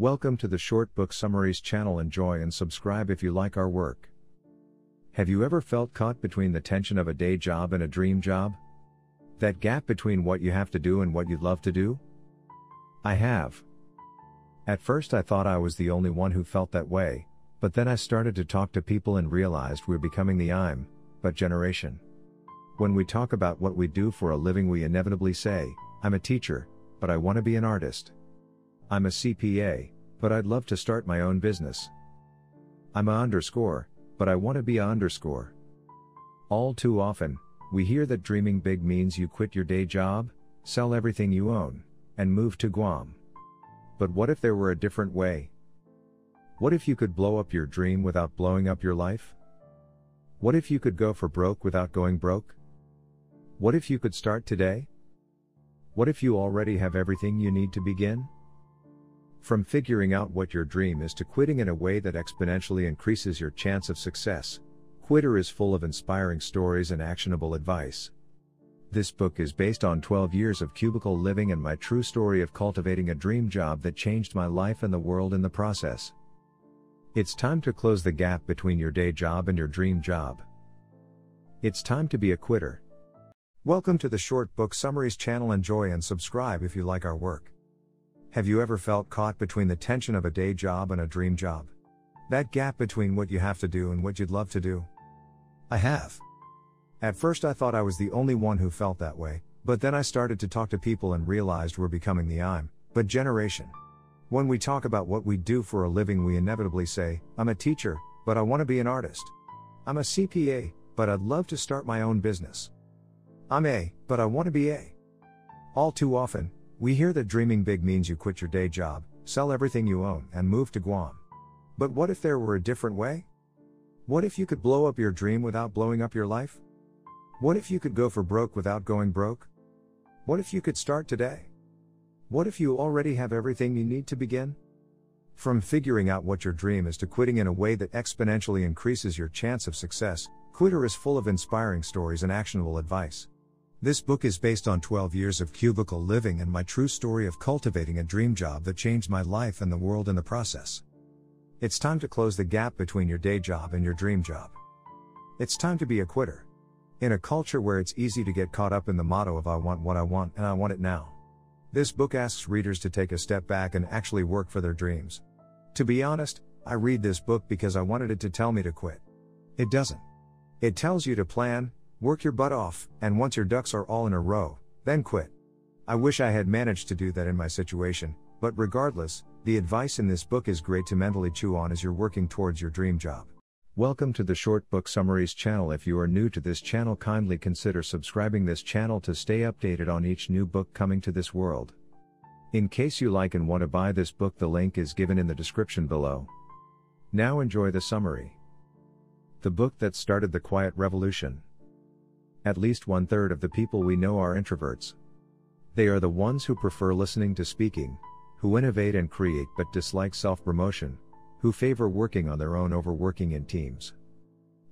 Welcome to the Short Book Summaries channel. Enjoy and subscribe if you like our work. Have you ever felt caught between the tension of a day job and a dream job? That gap between what you have to do and what you'd love to do? I have. At first, I thought I was the only one who felt that way, but then I started to talk to people and realized we're becoming the I'm, but generation. When we talk about what we do for a living, we inevitably say, I'm a teacher, but I want to be an artist. I'm a CPA, but I'd love to start my own business. I'm a underscore, but I want to be a underscore. All too often, we hear that dreaming big means you quit your day job, sell everything you own, and move to Guam. But what if there were a different way? What if you could blow up your dream without blowing up your life? What if you could go for broke without going broke? What if you could start today? What if you already have everything you need to begin? From figuring out what your dream is to quitting in a way that exponentially increases your chance of success, Quitter is full of inspiring stories and actionable advice. This book is based on 12 years of cubicle living and my true story of cultivating a dream job that changed my life and the world in the process. It's time to close the gap between your day job and your dream job. It's time to be a quitter. Welcome to the Short Book Summaries channel. Enjoy and subscribe if you like our work. Have you ever felt caught between the tension of a day job and a dream job? That gap between what you have to do and what you'd love to do? I have. At first, I thought I was the only one who felt that way, but then I started to talk to people and realized we're becoming the I'm, but generation. When we talk about what we do for a living, we inevitably say, I'm a teacher, but I want to be an artist. I'm a CPA, but I'd love to start my own business. I'm A, but I want to be A. All too often, we hear that dreaming big means you quit your day job, sell everything you own, and move to Guam. But what if there were a different way? What if you could blow up your dream without blowing up your life? What if you could go for broke without going broke? What if you could start today? What if you already have everything you need to begin? From figuring out what your dream is to quitting in a way that exponentially increases your chance of success, Quitter is full of inspiring stories and actionable advice. This book is based on 12 years of cubicle living and my true story of cultivating a dream job that changed my life and the world in the process. It's time to close the gap between your day job and your dream job. It's time to be a quitter. In a culture where it's easy to get caught up in the motto of I want what I want and I want it now. This book asks readers to take a step back and actually work for their dreams. To be honest, I read this book because I wanted it to tell me to quit. It doesn't. It tells you to plan, Work your butt off, and once your ducks are all in a row, then quit. I wish I had managed to do that in my situation, but regardless, the advice in this book is great to mentally chew on as you're working towards your dream job. Welcome to the Short Book Summaries channel. If you are new to this channel, kindly consider subscribing this channel to stay updated on each new book coming to this world. In case you like and want to buy this book, the link is given in the description below. Now enjoy the summary. The book that started the quiet revolution. At least one third of the people we know are introverts. They are the ones who prefer listening to speaking, who innovate and create but dislike self promotion, who favor working on their own over working in teams.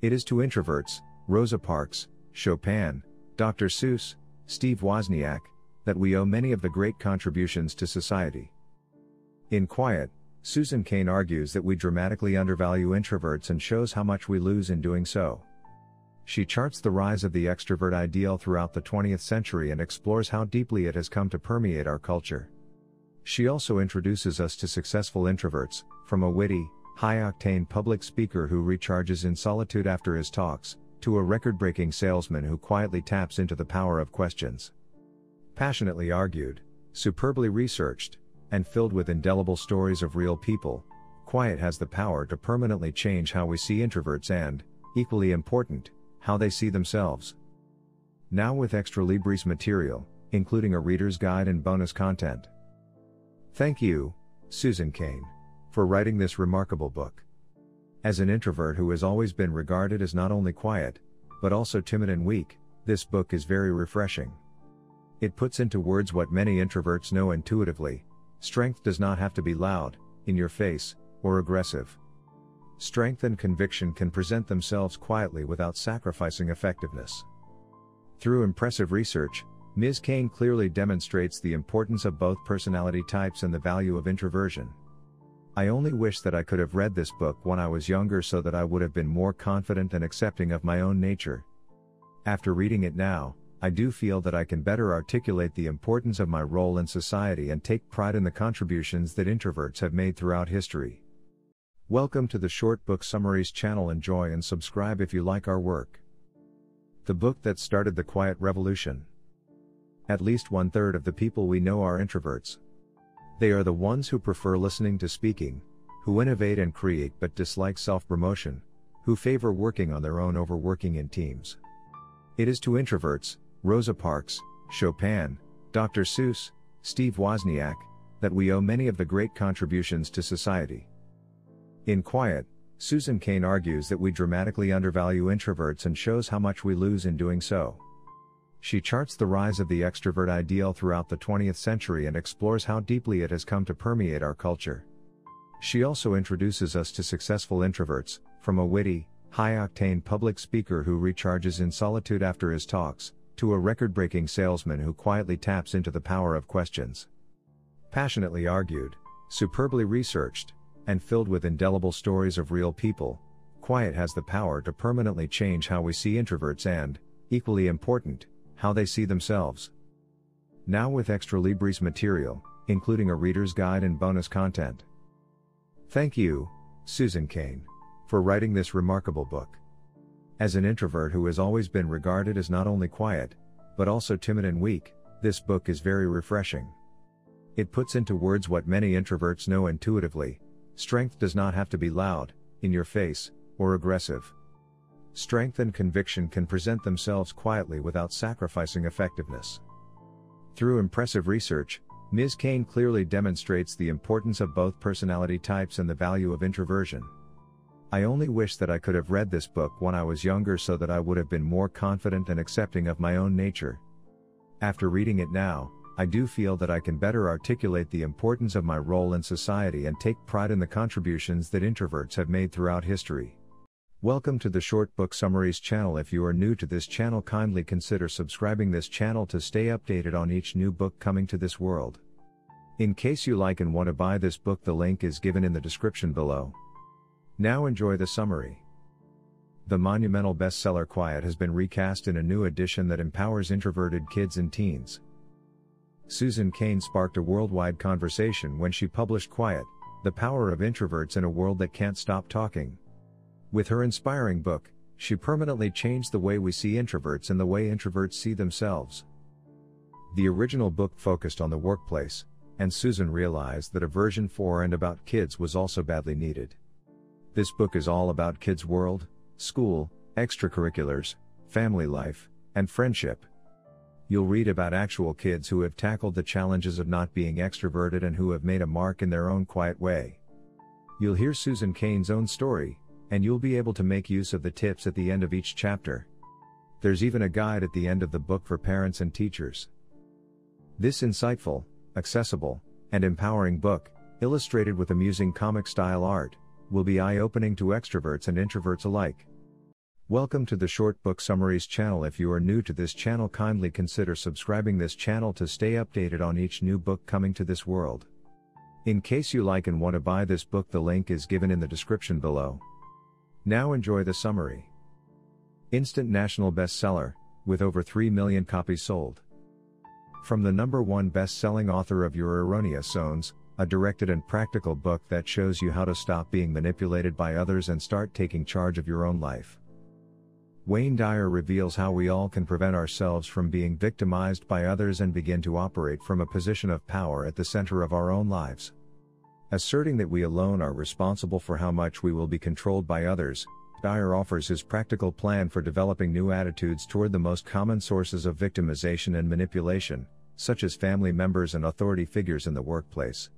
It is to introverts, Rosa Parks, Chopin, Dr. Seuss, Steve Wozniak, that we owe many of the great contributions to society. In Quiet, Susan Cain argues that we dramatically undervalue introverts and shows how much we lose in doing so. She charts the rise of the extrovert ideal throughout the 20th century and explores how deeply it has come to permeate our culture. She also introduces us to successful introverts, from a witty, high octane public speaker who recharges in solitude after his talks, to a record breaking salesman who quietly taps into the power of questions. Passionately argued, superbly researched, and filled with indelible stories of real people, Quiet has the power to permanently change how we see introverts and, equally important, how they see themselves. Now with extra Libris material, including a reader's guide and bonus content. Thank you, Susan Cain, for writing this remarkable book. As an introvert who has always been regarded as not only quiet, but also timid and weak, this book is very refreshing. It puts into words what many introverts know intuitively strength does not have to be loud, in your face, or aggressive. Strength and conviction can present themselves quietly without sacrificing effectiveness. Through impressive research, Ms. Cain clearly demonstrates the importance of both personality types and the value of introversion. I only wish that I could have read this book when I was younger so that I would have been more confident and accepting of my own nature. After reading it now, I do feel that I can better articulate the importance of my role in society and take pride in the contributions that introverts have made throughout history. Welcome to the Short Book Summaries channel. Enjoy and subscribe if you like our work. The book that started the quiet revolution. At least one third of the people we know are introverts. They are the ones who prefer listening to speaking, who innovate and create but dislike self promotion, who favor working on their own over working in teams. It is to introverts, Rosa Parks, Chopin, Dr. Seuss, Steve Wozniak, that we owe many of the great contributions to society. In Quiet, Susan Cain argues that we dramatically undervalue introverts and shows how much we lose in doing so. She charts the rise of the extrovert ideal throughout the 20th century and explores how deeply it has come to permeate our culture. She also introduces us to successful introverts, from a witty, high octane public speaker who recharges in solitude after his talks, to a record breaking salesman who quietly taps into the power of questions. Passionately argued, superbly researched, and filled with indelible stories of real people, Quiet has the power to permanently change how we see introverts and, equally important, how they see themselves. Now with Extra Libris material, including a reader's guide and bonus content. Thank you, Susan Cain, for writing this remarkable book. As an introvert who has always been regarded as not only quiet, but also timid and weak, this book is very refreshing. It puts into words what many introverts know intuitively strength does not have to be loud, in your face, or aggressive. Strength and conviction can present themselves quietly without sacrificing effectiveness. Through impressive research, Ms. Cain clearly demonstrates the importance of both personality types and the value of introversion. I only wish that I could have read this book when I was younger so that I would have been more confident and accepting of my own nature. After reading it now, I do feel that I can better articulate the importance of my role in society and take pride in the contributions that introverts have made throughout history. Welcome to the Short Book Summaries channel. If you are new to this channel, kindly consider subscribing this channel to stay updated on each new book coming to this world. In case you like and want to buy this book, the link is given in the description below. Now enjoy the summary. The monumental bestseller Quiet has been recast in a new edition that empowers introverted kids and teens. Susan Cain sparked a worldwide conversation when she published Quiet, The Power of Introverts in a World That Can't Stop Talking. With her inspiring book, she permanently changed the way we see introverts and the way introverts see themselves. The original book focused on the workplace, and Susan realized that a version for and about kids was also badly needed. This book is all about kids' world, school, extracurriculars, family life, and friendship. You'll read about actual kids who have tackled the challenges of not being extroverted and who have made a mark in their own quiet way. You'll hear Susan Cain's own story, and you'll be able to make use of the tips at the end of each chapter. There's even a guide at the end of the book for parents and teachers. This insightful, accessible, and empowering book, illustrated with amusing comic style art, will be eye-opening to extroverts and introverts alike. Welcome to the Short Book Summaries channel. If you are new to this channel, kindly consider subscribing this channel to stay updated on each new book coming to this world. In case you like and want to buy this book, the link is given in the description below. Now enjoy the summary. Instant national bestseller, with over 3 million copies sold. From the number one best-selling author of Your Erroneous Zones, a directed and practical book that shows you how to stop being manipulated by others and start taking charge of your own life. Wayne Dyer reveals how we all can prevent ourselves from being victimized by others and begin to operate from a position of power at the center of our own lives. Asserting that we alone are responsible for how much we will be controlled by others, Dyer offers his practical plan for developing new attitudes toward the most common sources of victimization and manipulation, such as family members and authority figures in the workplace.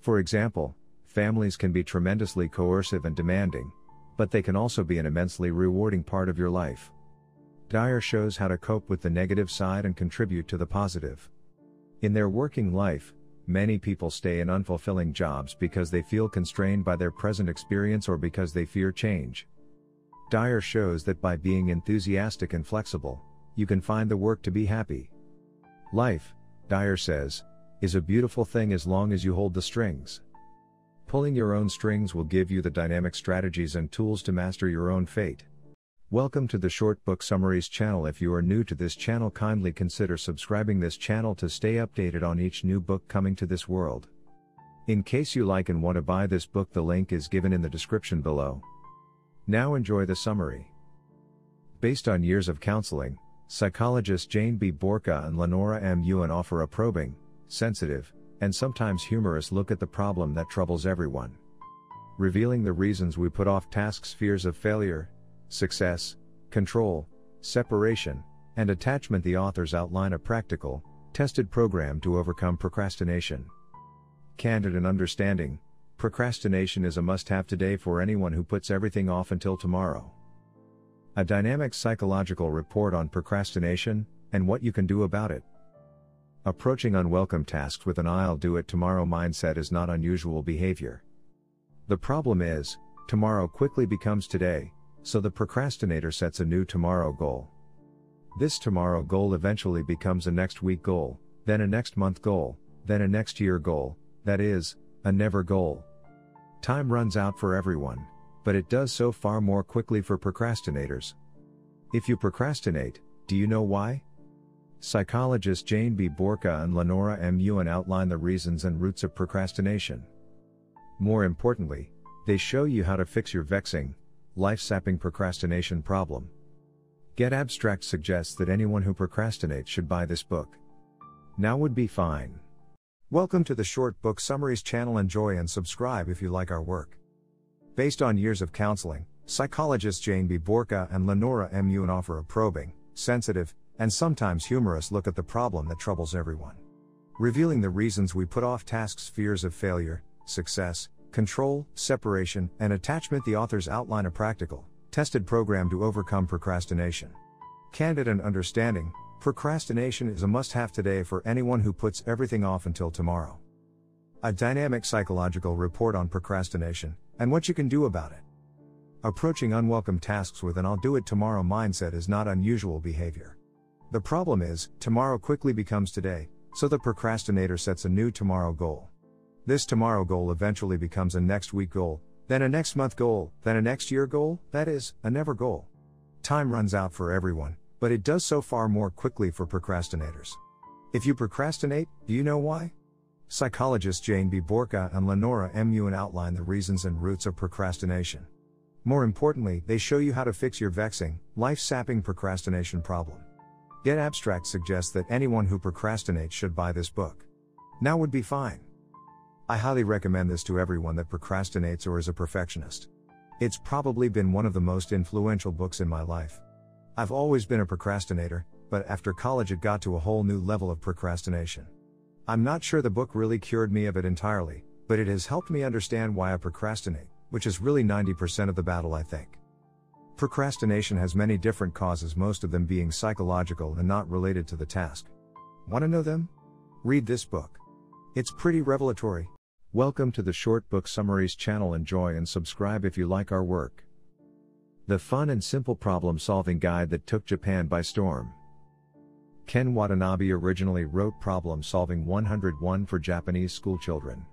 For example, families can be tremendously coercive and demanding, but they can also be an immensely rewarding part of your life. Dyer shows how to cope with the negative side and contribute to the positive. In their working life, many people stay in unfulfilling jobs because they feel constrained by their present experience or because they fear change. Dyer shows that by being enthusiastic and flexible, you can find the work to be happy. Life, Dyer says, is a beautiful thing as long as you hold the strings. Pulling your own strings will give you the dynamic strategies and tools to master your own fate. Welcome to the Short Book Summaries channel. If you are new to this channel, kindly consider subscribing this channel to stay updated on each new book coming to this world. In case you like and want to buy this book, the link is given in the description below. Now enjoy the summary. Based on years of counseling, psychologists Jane B. Burka and Lenora M. Yuen offer a probing, sensitive, and sometimes humorous look at the problem that troubles everyone. Revealing the reasons we put off tasks, fears of failure, success, control, separation, and attachment, the authors outline a practical, tested program to overcome procrastination. Candid and understanding, procrastination is a must have today for anyone who puts everything off until tomorrow. A dynamic psychological report on procrastination and what you can do about it. Approaching unwelcome tasks with an I'll do it tomorrow mindset is not unusual behavior. The problem is, tomorrow quickly becomes today, so the procrastinator sets a new tomorrow goal. This tomorrow goal eventually becomes a next week goal, then a next month goal, then a next year goal, that is, a never goal. Time runs out for everyone, but it does so far more quickly for procrastinators. If you procrastinate, do you know why? Psychologists Jane B. Burka and Lenora M. Yuen outline the reasons and roots of procrastination. More importantly, they show you how to fix your vexing, life sapping procrastination problem. Get Abstract suggests that anyone who procrastinates should buy this book. Now would be fine. Welcome to the Short Book Summaries channel. Enjoy and subscribe if you like our work. Based on years of counseling, psychologists Jane B. Burka and Lenora M. Yuen offer a probing, sensitive, and sometimes humorous look at the problem that troubles everyone. Revealing the reasons we put off tasks, fears of failure, success, control, separation, and attachment, the authors outline a practical, tested program to overcome procrastination. Candid and understanding, procrastination is a must have today for anyone who puts everything off until tomorrow. A dynamic psychological report on procrastination, and what you can do about it. Approaching unwelcome tasks with an I'll do it tomorrow mindset is not unusual behavior. The problem is, tomorrow quickly becomes today, so the procrastinator sets a new tomorrow goal. This tomorrow goal eventually becomes a next week goal, then a next month goal, then a next year goal, that is, a never goal. Time runs out for everyone, but it does so far more quickly for procrastinators. If you procrastinate, do you know why? Psychologists Jane B. Burka and Lenora M. Yuen outline the reasons and roots of procrastination. More importantly, they show you how to fix your vexing, life sapping procrastination problem. Get Abstract suggests that anyone who procrastinates should buy this book. Now would be fine. I highly recommend this to everyone that procrastinates or is a perfectionist. It's probably been one of the most influential books in my life. I've always been a procrastinator, but after college it got to a whole new level of procrastination. I'm not sure the book really cured me of it entirely, but it has helped me understand why I procrastinate, which is really 90% of the battle, I think. Procrastination has many different causes, most of them being psychological and not related to the task. Want to know them? Read this book. It's pretty revelatory. Welcome to the Short Book Summaries channel. Enjoy and subscribe if you like our work. The fun and simple problem solving guide that took Japan by storm. Ken Watanabe originally wrote Problem Solving 101 for Japanese schoolchildren.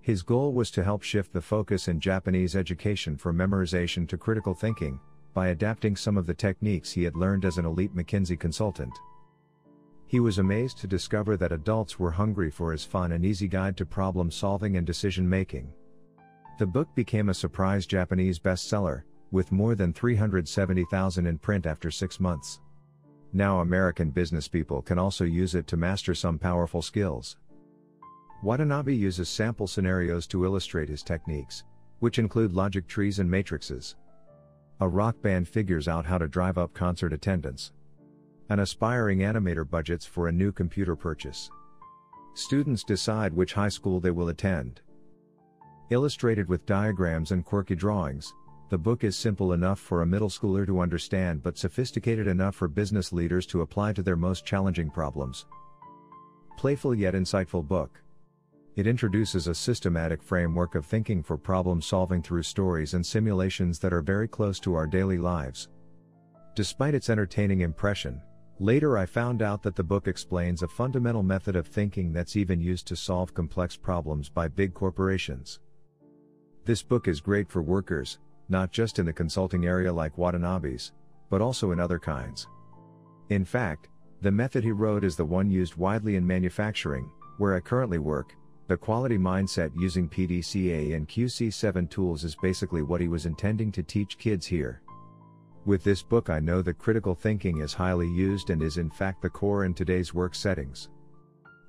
His goal was to help shift the focus in Japanese education from memorization to critical thinking, by adapting some of the techniques he had learned as an elite McKinsey consultant. He was amazed to discover that adults were hungry for his fun and easy guide to problem solving and decision making. The book became a surprise Japanese bestseller, with more than 370,000 in print after six months. Now American businesspeople can also use it to master some powerful skills. Watanabe uses sample scenarios to illustrate his techniques, which include logic trees and matrices. A rock band figures out how to drive up concert attendance. An aspiring animator budgets for a new computer purchase. Students decide which high school they will attend. Illustrated with diagrams and quirky drawings, the book is simple enough for a middle schooler to understand but sophisticated enough for business leaders to apply to their most challenging problems. Playful yet insightful book. It introduces a systematic framework of thinking for problem solving through stories and simulations that are very close to our daily lives. Despite its entertaining impression, later I found out that the book explains a fundamental method of thinking that's even used to solve complex problems by big corporations. This book is great for workers, not just in the consulting area like Watanabe's, but also in other kinds. In fact, the method he wrote is the one used widely in manufacturing, where I currently work. The quality mindset using PDCA and QC7 tools is basically what he was intending to teach kids here. With this book, I know that critical thinking is highly used and is in fact the core in today's work settings.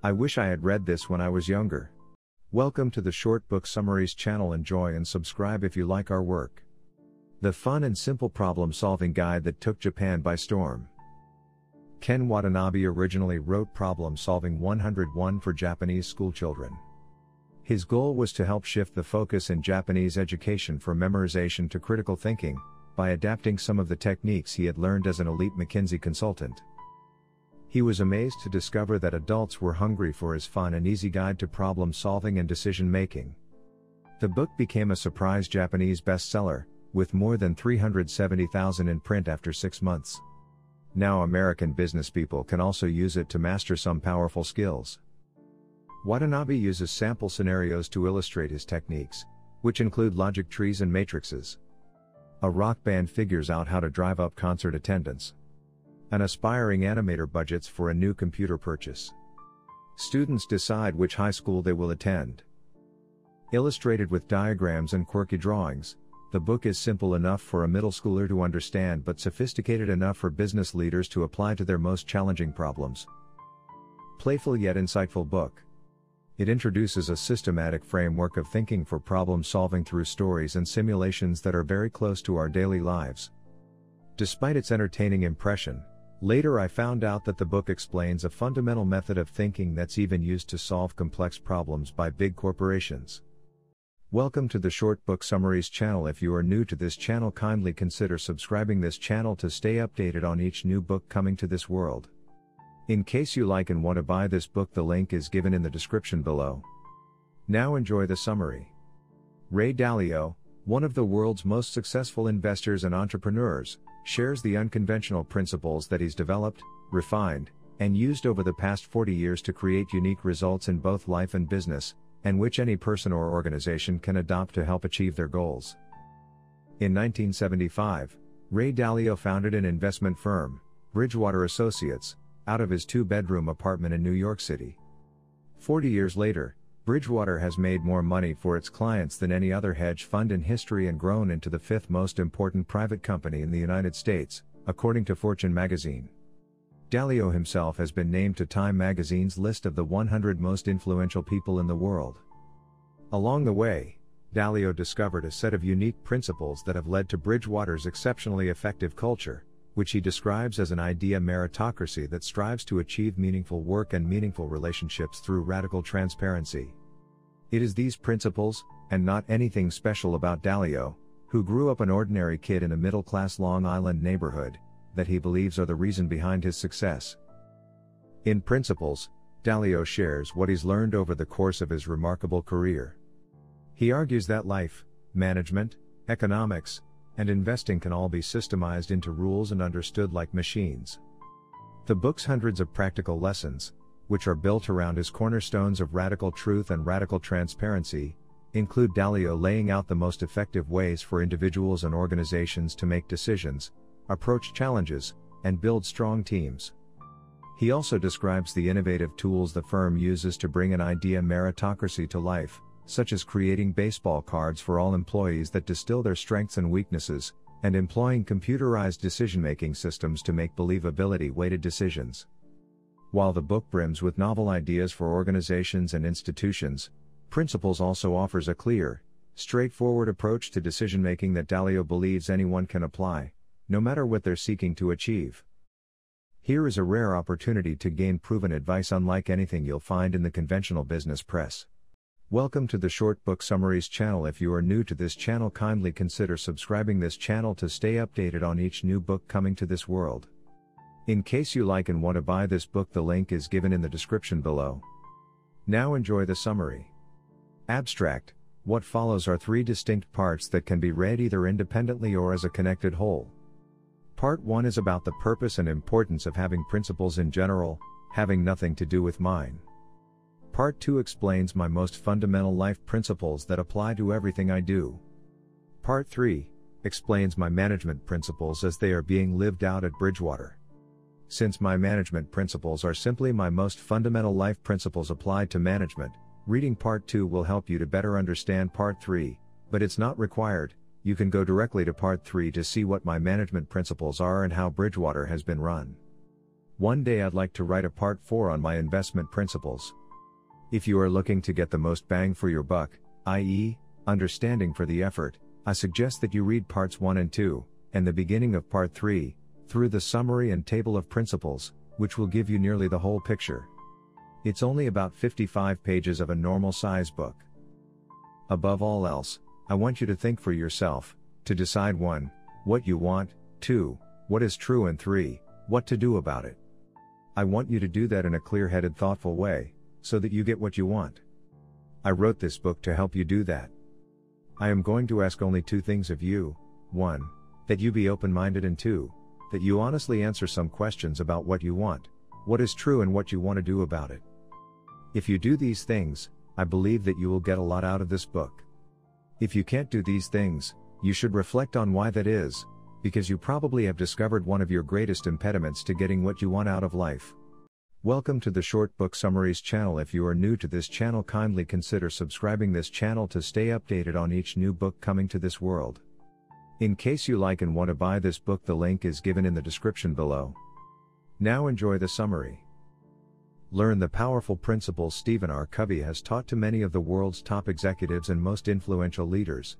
I wish I had read this when I was younger. Welcome to the Short Book Summaries channel. Enjoy and subscribe if you like our work. The fun and simple problem solving guide that took Japan by storm. Ken Watanabe originally wrote Problem Solving 101 for Japanese schoolchildren. His goal was to help shift the focus in Japanese education from memorization to critical thinking, by adapting some of the techniques he had learned as an elite McKinsey consultant. He was amazed to discover that adults were hungry for his fun and easy guide to problem solving and decision making. The book became a surprise Japanese bestseller, with more than 370,000 in print after six months. Now American businesspeople can also use it to master some powerful skills. Watanabe uses sample scenarios to illustrate his techniques, which include logic trees and matrices. A rock band figures out how to drive up concert attendance. An aspiring animator budgets for a new computer purchase. Students decide which high school they will attend. Illustrated with diagrams and quirky drawings, the book is simple enough for a middle schooler to understand but sophisticated enough for business leaders to apply to their most challenging problems. Playful yet insightful book. It introduces a systematic framework of thinking for problem solving through stories and simulations that are very close to our daily lives. Despite its entertaining impression, Later I found out that the book explains a fundamental method of thinking that's even used to solve complex problems by big corporations. Welcome to the Short Book Summaries channel. If you are new to this channel, kindly consider subscribing this channel to stay updated on each new book coming to this world. In case you like and want to buy this book, the link is given in the description below. Now enjoy the summary. Ray Dalio, one of the world's most successful investors and entrepreneurs, shares the unconventional principles that he's developed, refined, and used over the past 40 years to create unique results in both life and business, and which any person or organization can adopt to help achieve their goals. In 1975, Ray Dalio founded an investment firm, Bridgewater Associates, out of his two bedroom apartment in New York City. 40 years later, Bridgewater has made more money for its clients than any other hedge fund in history and grown into the fifth most important private company in the United States, according to Fortune magazine. Dalio himself has been named to Time magazine's list of the 100 most influential people in the world. Along the way, Dalio discovered a set of unique principles that have led to Bridgewater's exceptionally effective culture, which he describes as an idea meritocracy that strives to achieve meaningful work and meaningful relationships through radical transparency. It is these principles, and not anything special about Dalio, who grew up an ordinary kid in a middle class Long Island neighborhood, that he believes are the reason behind his success. In Principles, Dalio shares what he's learned over the course of his remarkable career. He argues that life, management, economics, and investing can all be systemized into rules and understood like machines. The book's hundreds of practical lessons, which are built around his cornerstones of radical truth and radical transparency, include Dalio laying out the most effective ways for individuals and organizations to make decisions, approach challenges, and build strong teams. He also describes the innovative tools the firm uses to bring an idea meritocracy to life, such as creating baseball cards for all employees that distill their strengths and weaknesses, and employing computerized decision making systems to make believability weighted decisions. While the book brims with novel ideas for organizations and institutions, Principles also offers a clear, straightforward approach to decision making that Dalio believes anyone can apply, no matter what they're seeking to achieve. Here is a rare opportunity to gain proven advice unlike anything you'll find in the conventional business press. Welcome to the Short Book Summaries channel. If you are new to this channel, kindly consider subscribing this channel to stay updated on each new book coming to this world. In case you like and want to buy this book, the link is given in the description below. Now enjoy the summary. Abstract What follows are three distinct parts that can be read either independently or as a connected whole. Part 1 is about the purpose and importance of having principles in general, having nothing to do with mine. Part 2 explains my most fundamental life principles that apply to everything I do. Part 3 explains my management principles as they are being lived out at Bridgewater. Since my management principles are simply my most fundamental life principles applied to management, reading Part 2 will help you to better understand Part 3, but it's not required, you can go directly to Part 3 to see what my management principles are and how Bridgewater has been run. One day I'd like to write a Part 4 on my investment principles. If you are looking to get the most bang for your buck, i.e., understanding for the effort, I suggest that you read Parts 1 and 2, and the beginning of Part 3, through the summary and table of principles, which will give you nearly the whole picture. It's only about 55 pages of a normal size book. Above all else, I want you to think for yourself, to decide 1. What you want, 2. What is true, and 3. What to do about it. I want you to do that in a clear headed, thoughtful way, so that you get what you want. I wrote this book to help you do that. I am going to ask only two things of you 1. That you be open minded, and 2 that you honestly answer some questions about what you want, what is true, and what you want to do about it. If you do these things, I believe that you will get a lot out of this book. If you can't do these things, you should reflect on why that is, because you probably have discovered one of your greatest impediments to getting what you want out of life. Welcome to the Short Book Summaries channel. If you are new to this channel, kindly consider subscribing this channel to stay updated on each new book coming to this world. In case you like and want to buy this book, the link is given in the description below. Now enjoy the summary. Learn the powerful principles Stephen R. Covey has taught to many of the world's top executives and most influential leaders.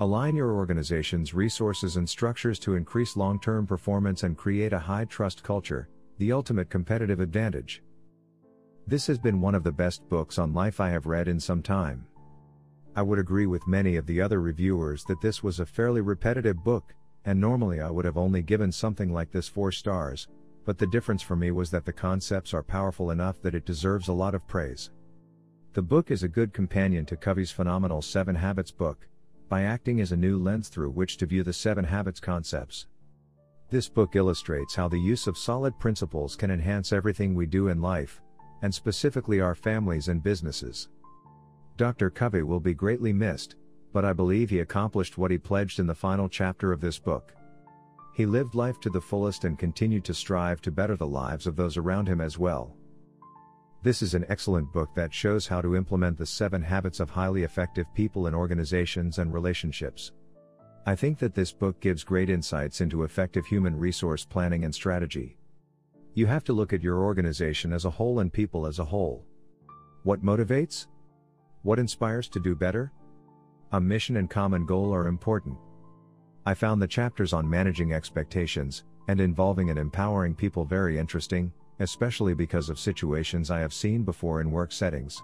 Align your organization's resources and structures to increase long term performance and create a high trust culture, the ultimate competitive advantage. This has been one of the best books on life I have read in some time. I would agree with many of the other reviewers that this was a fairly repetitive book, and normally I would have only given something like this 4 stars, but the difference for me was that the concepts are powerful enough that it deserves a lot of praise. The book is a good companion to Covey's phenomenal 7 Habits book, by acting as a new lens through which to view the 7 Habits concepts. This book illustrates how the use of solid principles can enhance everything we do in life, and specifically our families and businesses. Dr. Covey will be greatly missed, but I believe he accomplished what he pledged in the final chapter of this book. He lived life to the fullest and continued to strive to better the lives of those around him as well. This is an excellent book that shows how to implement the seven habits of highly effective people in organizations and relationships. I think that this book gives great insights into effective human resource planning and strategy. You have to look at your organization as a whole and people as a whole. What motivates? What inspires to do better? A mission and common goal are important. I found the chapters on managing expectations and involving and empowering people very interesting, especially because of situations I have seen before in work settings.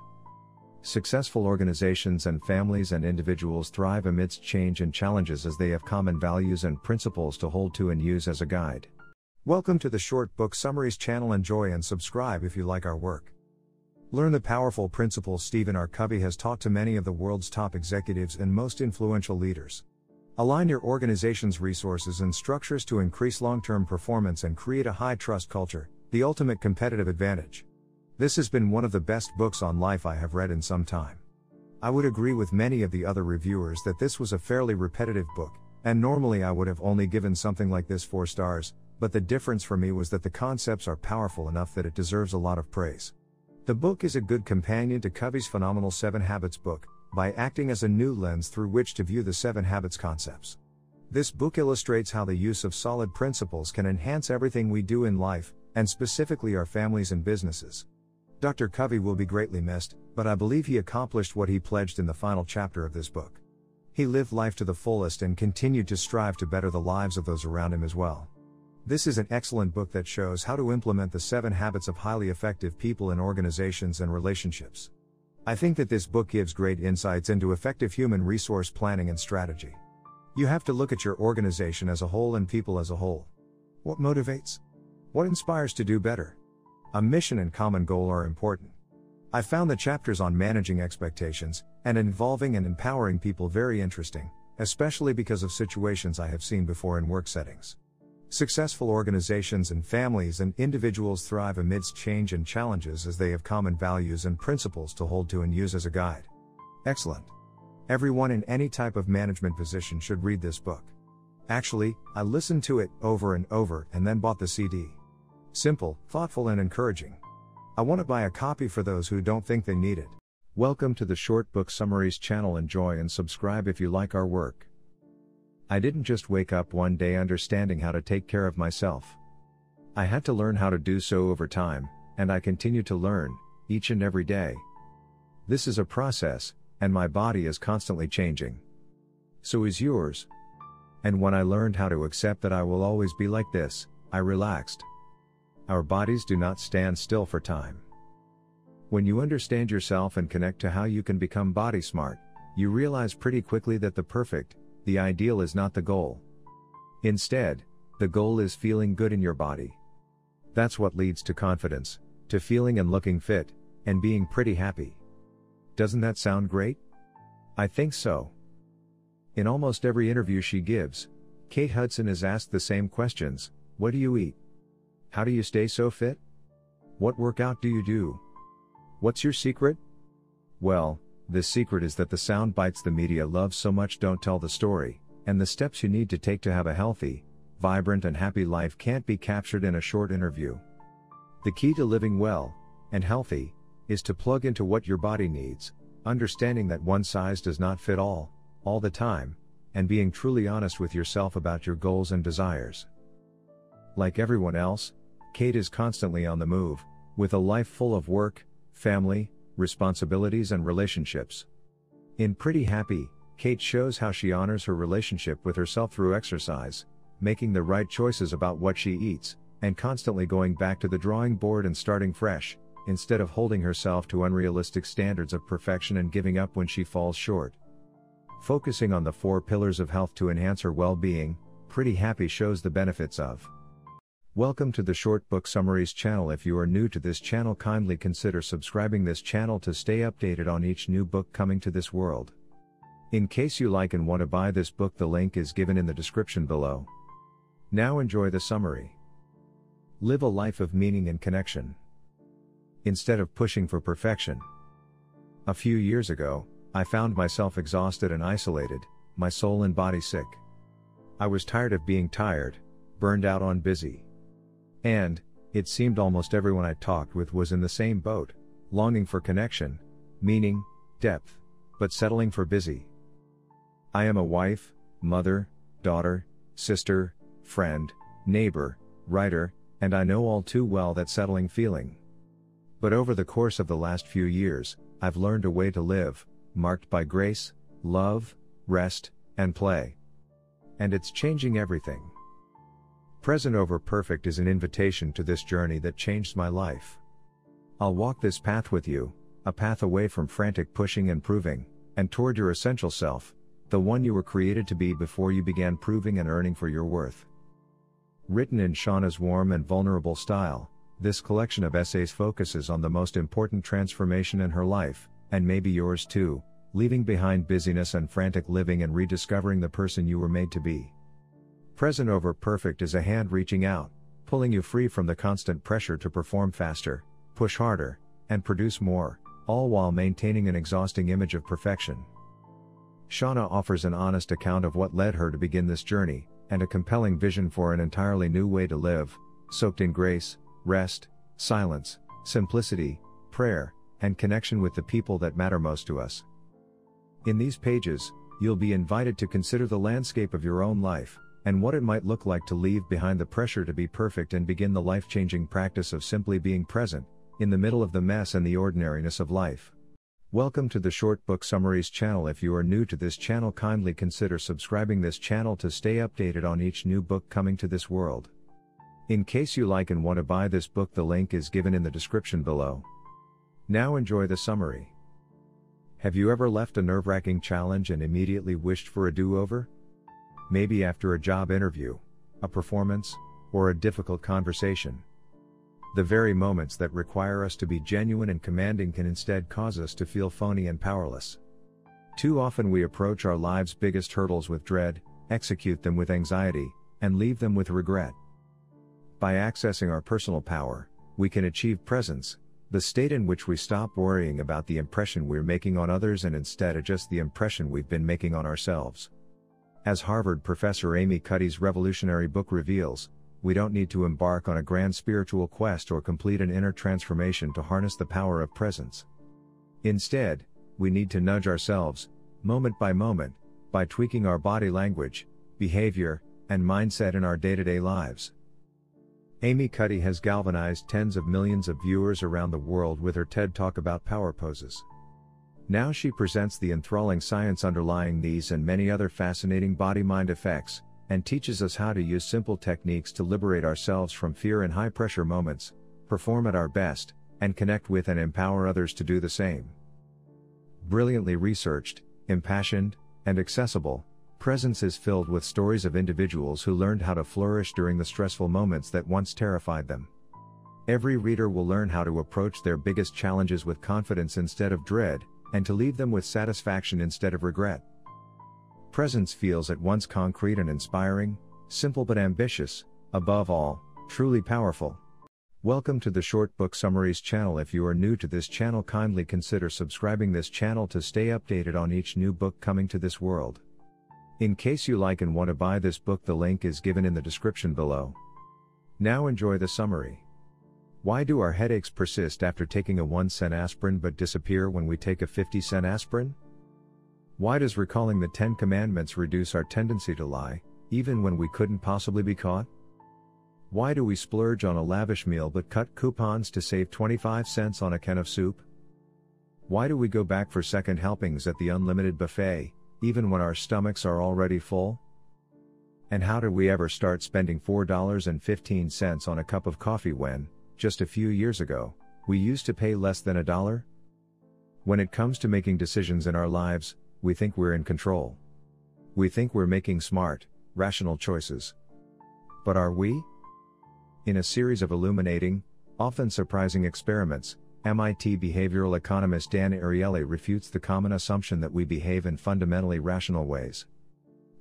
Successful organizations and families and individuals thrive amidst change and challenges as they have common values and principles to hold to and use as a guide. Welcome to the Short Book Summaries channel. Enjoy and subscribe if you like our work. Learn the powerful principles Stephen R. Covey has taught to many of the world's top executives and most influential leaders. Align your organization's resources and structures to increase long term performance and create a high trust culture, the ultimate competitive advantage. This has been one of the best books on life I have read in some time. I would agree with many of the other reviewers that this was a fairly repetitive book, and normally I would have only given something like this 4 stars, but the difference for me was that the concepts are powerful enough that it deserves a lot of praise. The book is a good companion to Covey's phenomenal Seven Habits book, by acting as a new lens through which to view the Seven Habits concepts. This book illustrates how the use of solid principles can enhance everything we do in life, and specifically our families and businesses. Dr. Covey will be greatly missed, but I believe he accomplished what he pledged in the final chapter of this book. He lived life to the fullest and continued to strive to better the lives of those around him as well. This is an excellent book that shows how to implement the seven habits of highly effective people in organizations and relationships. I think that this book gives great insights into effective human resource planning and strategy. You have to look at your organization as a whole and people as a whole. What motivates? What inspires to do better? A mission and common goal are important. I found the chapters on managing expectations and involving and empowering people very interesting, especially because of situations I have seen before in work settings. Successful organizations and families and individuals thrive amidst change and challenges as they have common values and principles to hold to and use as a guide. Excellent. Everyone in any type of management position should read this book. Actually, I listened to it over and over and then bought the CD. Simple, thoughtful, and encouraging. I want to buy a copy for those who don't think they need it. Welcome to the Short Book Summaries channel. Enjoy and subscribe if you like our work. I didn't just wake up one day understanding how to take care of myself. I had to learn how to do so over time, and I continue to learn, each and every day. This is a process, and my body is constantly changing. So is yours. And when I learned how to accept that I will always be like this, I relaxed. Our bodies do not stand still for time. When you understand yourself and connect to how you can become body smart, you realize pretty quickly that the perfect, the ideal is not the goal. Instead, the goal is feeling good in your body. That's what leads to confidence, to feeling and looking fit, and being pretty happy. Doesn't that sound great? I think so. In almost every interview she gives, Kate Hudson is asked the same questions What do you eat? How do you stay so fit? What workout do you do? What's your secret? Well, the secret is that the sound bites the media loves so much don't tell the story, and the steps you need to take to have a healthy, vibrant, and happy life can't be captured in a short interview. The key to living well and healthy is to plug into what your body needs, understanding that one size does not fit all, all the time, and being truly honest with yourself about your goals and desires. Like everyone else, Kate is constantly on the move, with a life full of work, family, responsibilities, and relationships. In Pretty Happy, Kate shows how she honors her relationship with herself through exercise, making the right choices about what she eats, and constantly going back to the drawing board and starting fresh, instead of holding herself to unrealistic standards of perfection and giving up when she falls short. Focusing on the four pillars of health to enhance her well being, Pretty Happy shows the benefits of Welcome to the Short Book Summaries channel. If you are new to this channel, kindly consider subscribing this channel to stay updated on each new book coming to this world. In case you like and want to buy this book, the link is given in the description below. Now enjoy the summary. Live a life of meaning and connection. Instead of pushing for perfection. A few years ago, I found myself exhausted and isolated, my soul and body sick. I was tired of being tired, burned out on busy and, it seemed almost everyone I talked with was in the same boat, longing for connection, meaning, depth, but settling for busy. I am a wife, mother, daughter, sister, friend, neighbor, writer, and I know all too well that settling feeling. But over the course of the last few years, I've learned a way to live, marked by grace, love, rest, and play. And it's changing everything. Present over perfect is an invitation to this journey that changed my life. I'll walk this path with you, a path away from frantic pushing and proving, and toward your essential self, the one you were created to be before you began proving and earning for your worth. Written in Shauna's warm and vulnerable style, this collection of essays focuses on the most important transformation in her life, and maybe yours too, leaving behind busyness and frantic living and rediscovering the person you were made to be. Present over perfect is a hand reaching out, pulling you free from the constant pressure to perform faster, push harder, and produce more, all while maintaining an exhausting image of perfection. Shauna offers an honest account of what led her to begin this journey, and a compelling vision for an entirely new way to live, soaked in grace, rest, silence, simplicity, prayer, and connection with the people that matter most to us. In these pages, you'll be invited to consider the landscape of your own life, and what it might look like to leave behind the pressure to be perfect and begin the life changing practice of simply being present, in the middle of the mess and the ordinariness of life. Welcome to the Short Book Summaries channel. If you are new to this channel, kindly consider subscribing this channel to stay updated on each new book coming to this world. In case you like and want to buy this book, the link is given in the description below. Now enjoy the summary. Have you ever left a nerve wracking challenge and immediately wished for a do over? Maybe after a job interview, a performance, or a difficult conversation. The very moments that require us to be genuine and commanding can instead cause us to feel phony and powerless. Too often we approach our lives' biggest hurdles with dread, execute them with anxiety, and leave them with regret, by accessing our personal power, we can achieve presence, the state in which we stop worrying about the impression we're making on others and instead adjust the impression we've been making on ourselves. As Harvard professor Amy Cuddy's revolutionary book reveals, we don't need to embark on a grand spiritual quest or complete an inner transformation to harness the power of presence. Instead, we need to nudge ourselves, moment by moment, by tweaking our body language, behavior, and mindset in our day to day lives. Amy Cuddy has galvanized tens of millions of viewers around the world with her TED Talk about power poses. Now she presents the enthralling science underlying these and many other fascinating body mind effects, and teaches us how to use simple techniques to liberate ourselves from fear in high pressure moments, perform at our best, and connect with and empower others to do the same. Brilliantly researched, impassioned, and accessible, Presence is filled with stories of individuals who learned how to flourish during the stressful moments that once terrified them. Every reader will learn how to approach their biggest challenges with confidence instead of dread, and to leave them with satisfaction instead of regret. Presence feels at once concrete and inspiring, simple but ambitious, above all, truly powerful. Welcome to the Short Book Summaries channel. If you are new to this channel, kindly consider subscribing this channel to stay updated on each new book coming to this world. In case you like and want to buy this book, the link is given in the description below. Now enjoy the summary. Why do our headaches persist after taking a 1 cent aspirin but disappear when we take a 50 cent aspirin? Why does recalling the 10 commandments reduce our tendency to lie, even when we couldn't possibly be caught? Why do we splurge on a lavish meal but cut coupons to save 25 cents on a can of soup? Why do we go back for second helpings at the unlimited buffet, even when our stomachs are already full? And how did we ever start spending $4.15 on a cup of coffee when, just a few years ago, we used to pay less than a dollar? When it comes to making decisions in our lives, we think we're in control. We think we're making smart, rational choices. But are we? In a series of illuminating, often surprising experiments, MIT behavioral economist Dan Ariely refutes the common assumption that we behave in fundamentally rational ways.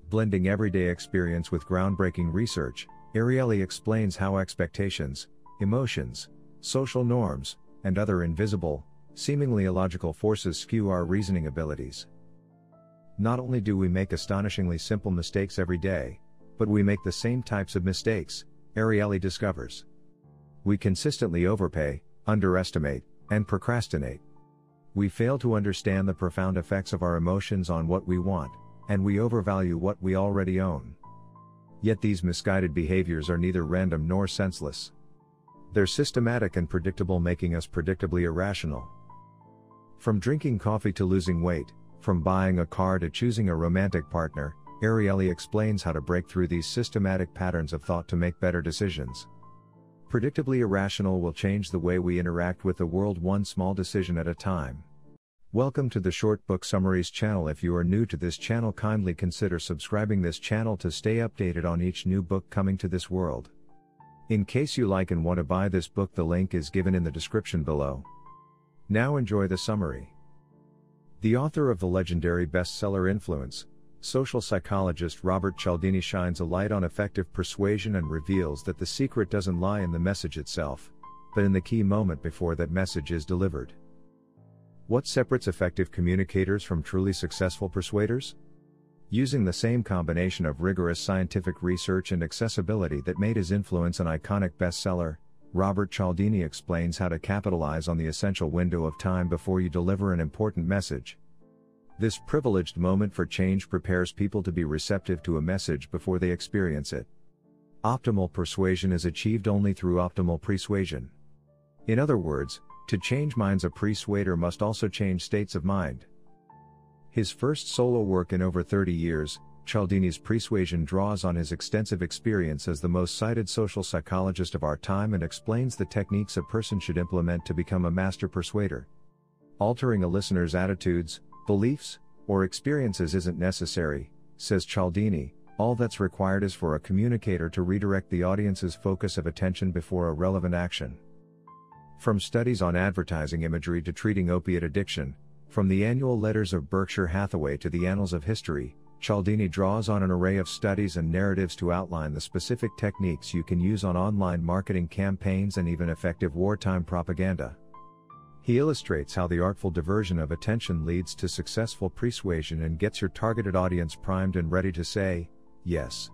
Blending everyday experience with groundbreaking research, Ariely explains how expectations, emotions, social norms, and other invisible, seemingly illogical forces skew our reasoning abilities. Not only do we make astonishingly simple mistakes every day, but we make the same types of mistakes, Ariely discovers. We consistently overpay, underestimate, and procrastinate. We fail to understand the profound effects of our emotions on what we want, and we overvalue what we already own. Yet these misguided behaviors are neither random nor senseless. They're systematic and predictable, making us predictably irrational. From drinking coffee to losing weight, from buying a car to choosing a romantic partner, Ariely explains how to break through these systematic patterns of thought to make better decisions. Predictably irrational will change the way we interact with the world one small decision at a time. Welcome to the Short Book Summaries channel. If you are new to this channel, kindly consider subscribing this channel to stay updated on each new book coming to this world. In case you like and want to buy this book, the link is given in the description below. Now enjoy the summary. The author of the legendary bestseller Influence, social psychologist Robert Cialdini shines a light on effective persuasion and reveals that the secret doesn't lie in the message itself, but in the key moment before that message is delivered. What separates effective communicators from truly successful persuaders? Using the same combination of rigorous scientific research and accessibility that made his influence an iconic bestseller, Robert Cialdini explains how to capitalize on the essential window of time before you deliver an important message. This privileged moment for change prepares people to be receptive to a message before they experience it. Optimal persuasion is achieved only through optimal pre-suasion. In other words, to change minds, a persuader must also change states of mind. His first solo work in over 30 years, Cialdini's Pre-Suasion draws on his extensive experience as the most cited social psychologist of our time and explains the techniques a person should implement to become a master persuader. Altering a listener's attitudes, Beliefs, or experiences isn't necessary, says Cialdini, all that's required is for a communicator to redirect the audience's focus of attention before a relevant action. From studies on advertising imagery to treating opiate addiction, from the annual letters of Berkshire Hathaway to the annals of history, Cialdini draws on an array of studies and narratives to outline the specific techniques you can use on online marketing campaigns and even effective wartime propaganda. He illustrates how the artful diversion of attention leads to successful persuasion and gets your targeted audience primed and ready to say, yes.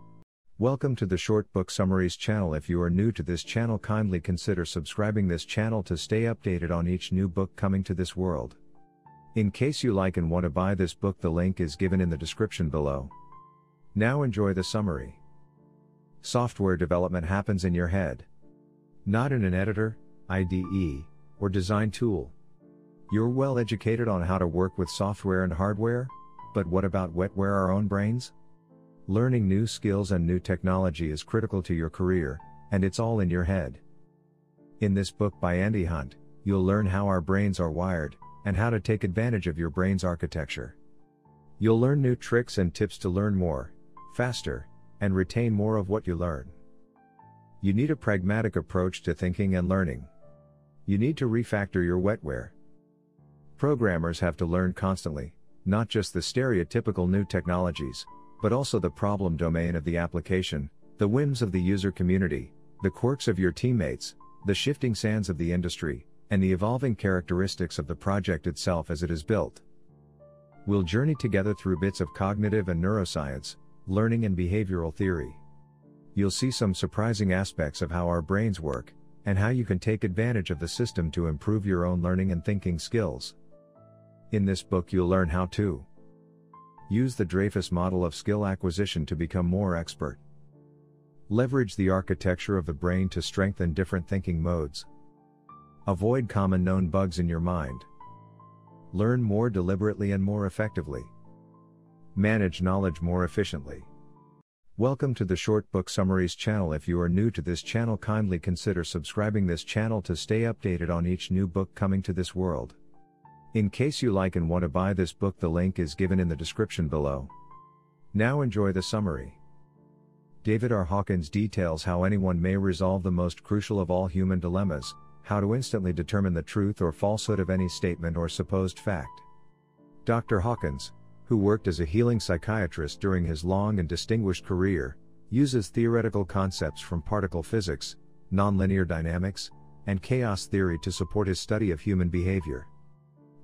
Welcome to the Short Book Summaries channel. If you are new to this channel, kindly consider subscribing this channel to stay updated on each new book coming to this world. In case you like and want to buy this book, the link is given in the description below. Now enjoy the summary. Software development happens in your head. Not in an editor, IDE, or design tool. You're well educated on how to work with software and hardware, but what about wetware our own brains? Learning new skills and new technology is critical to your career, and it's all in your head. In this book by Andy Hunt, you'll learn how our brains are wired, and how to take advantage of your brain's architecture. You'll learn new tricks and tips to learn more, faster, and retain more of what you learn. You need a pragmatic approach to thinking and learning. You need to refactor your wetware. Programmers have to learn constantly, not just the stereotypical new technologies, but also the problem domain of the application, the whims of the user community, the quirks of your teammates, the shifting sands of the industry, and the evolving characteristics of the project itself as it is built. We'll journey together through bits of cognitive and neuroscience, learning and behavioral theory. You'll see some surprising aspects of how our brains work, and how you can take advantage of the system to improve your own learning and thinking skills. In this book, you'll learn how to Use the Dreyfus model of skill acquisition to become more expert. Leverage the architecture of the brain to strengthen different thinking modes. Avoid common known bugs in your mind. Learn more deliberately and more effectively. Manage knowledge more efficiently. Welcome to the Short Book Summaries channel. If you are new to this channel, kindly consider subscribing this channel to stay updated on each new book coming to this world. In case you like and want to buy this book, the link is given in the description below. Now enjoy the summary. David R. Hawkins details how anyone may resolve the most crucial of all human dilemmas how to instantly determine the truth or falsehood of any statement or supposed fact. Dr. Hawkins, who worked as a healing psychiatrist during his long and distinguished career, uses theoretical concepts from particle physics, nonlinear dynamics, and chaos theory to support his study of human behavior.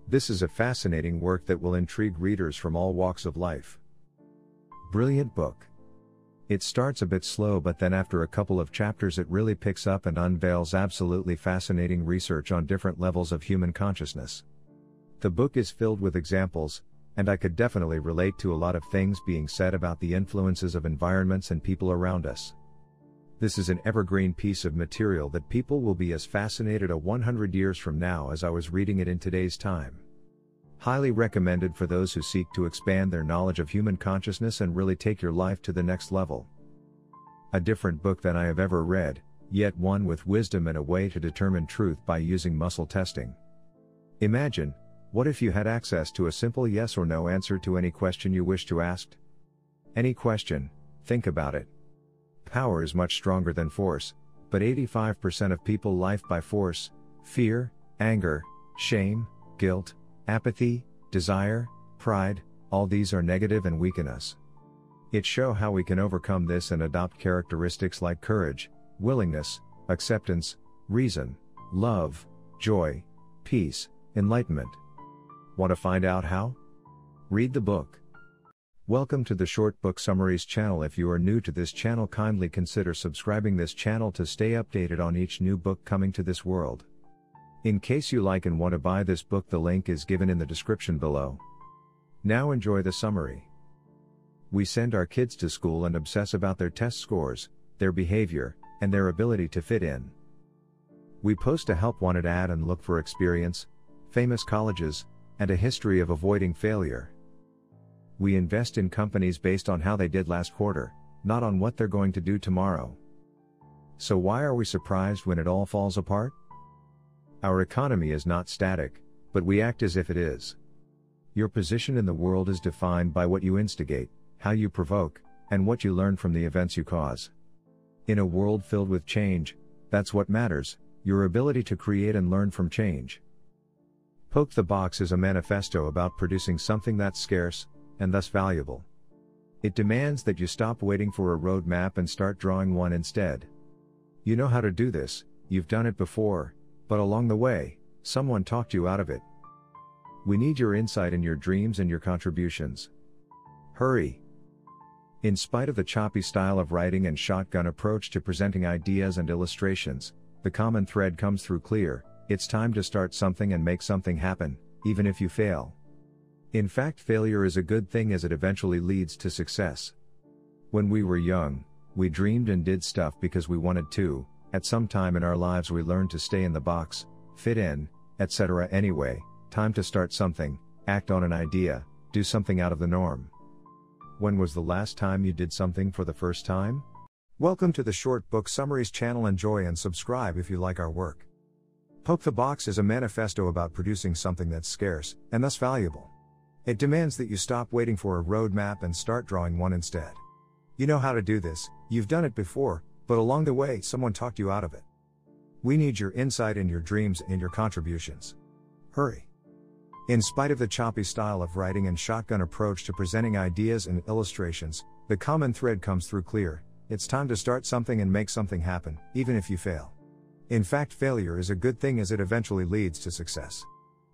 This is a fascinating work that will intrigue readers from all walks of life. Brilliant book. It starts a bit slow, but then after a couple of chapters, it really picks up and unveils absolutely fascinating research on different levels of human consciousness. The book is filled with examples, and I could definitely relate to a lot of things being said about the influences of environments and people around us. This is an evergreen piece of material that people will be as fascinated a 100 years from now as I was reading it in today's time. Highly recommended for those who seek to expand their knowledge of human consciousness and really take your life to the next level. A different book than I have ever read, yet one with wisdom and a way to determine truth by using muscle testing. Imagine, what if you had access to a simple yes or no answer to any question you wish to ask? Any question, think about it. Power is much stronger than force, but 85% of people life by force, fear, anger, shame, guilt, apathy, desire, pride, all these are negative and weaken us. It show how we can overcome this and adopt characteristics like courage, willingness, acceptance, reason, love, joy, peace, enlightenment. Want to find out how? Read the book. Welcome to the Short Book Summaries channel. If you are new to this channel, kindly consider subscribing this channel to stay updated on each new book coming to this world. In case you like and want to buy this book, the link is given in the description below. Now enjoy the summary. We send our kids to school and obsess about their test scores, their behavior, and their ability to fit in. We post a help wanted ad and look for experience, famous colleges, and a history of avoiding failure. We invest in companies based on how they did last quarter, not on what they're going to do tomorrow. So why are we surprised when it all falls apart? Our economy is not static, but we act as if it is. Your position in the world is defined by what you instigate, how you provoke, and what you learn from the events you cause. In a world filled with change, that's what matters your ability to create and learn from change. Poke the Box is a manifesto about producing something that's scarce, and thus valuable. It demands that you stop waiting for a roadmap and start drawing one instead. You know how to do this, you've done it before, but along the way, someone talked you out of it. We need your insight and your dreams and your contributions. Hurry! In spite of the choppy style of writing and shotgun approach to presenting ideas and illustrations, the common thread comes through clear it's time to start something and make something happen, even if you fail. In fact, failure is a good thing as it eventually leads to success. When we were young, we dreamed and did stuff because we wanted to, at some time in our lives we learn to stay in the box, fit in, etc. Anyway, time to start something, act on an idea, do something out of the norm. When was the last time you did something for the first time? Welcome to the Short Book Summaries channel. Enjoy and subscribe if you like our work. Poke the Box is a manifesto about producing something that's scarce, and thus valuable. It demands that you stop waiting for a roadmap and start drawing one instead. You know how to do this, you've done it before, but along the way, someone talked you out of it. We need your insight and your dreams and your contributions. Hurry. In spite of the choppy style of writing and shotgun approach to presenting ideas and illustrations, the common thread comes through clear it's time to start something and make something happen, even if you fail. In fact, failure is a good thing as it eventually leads to success.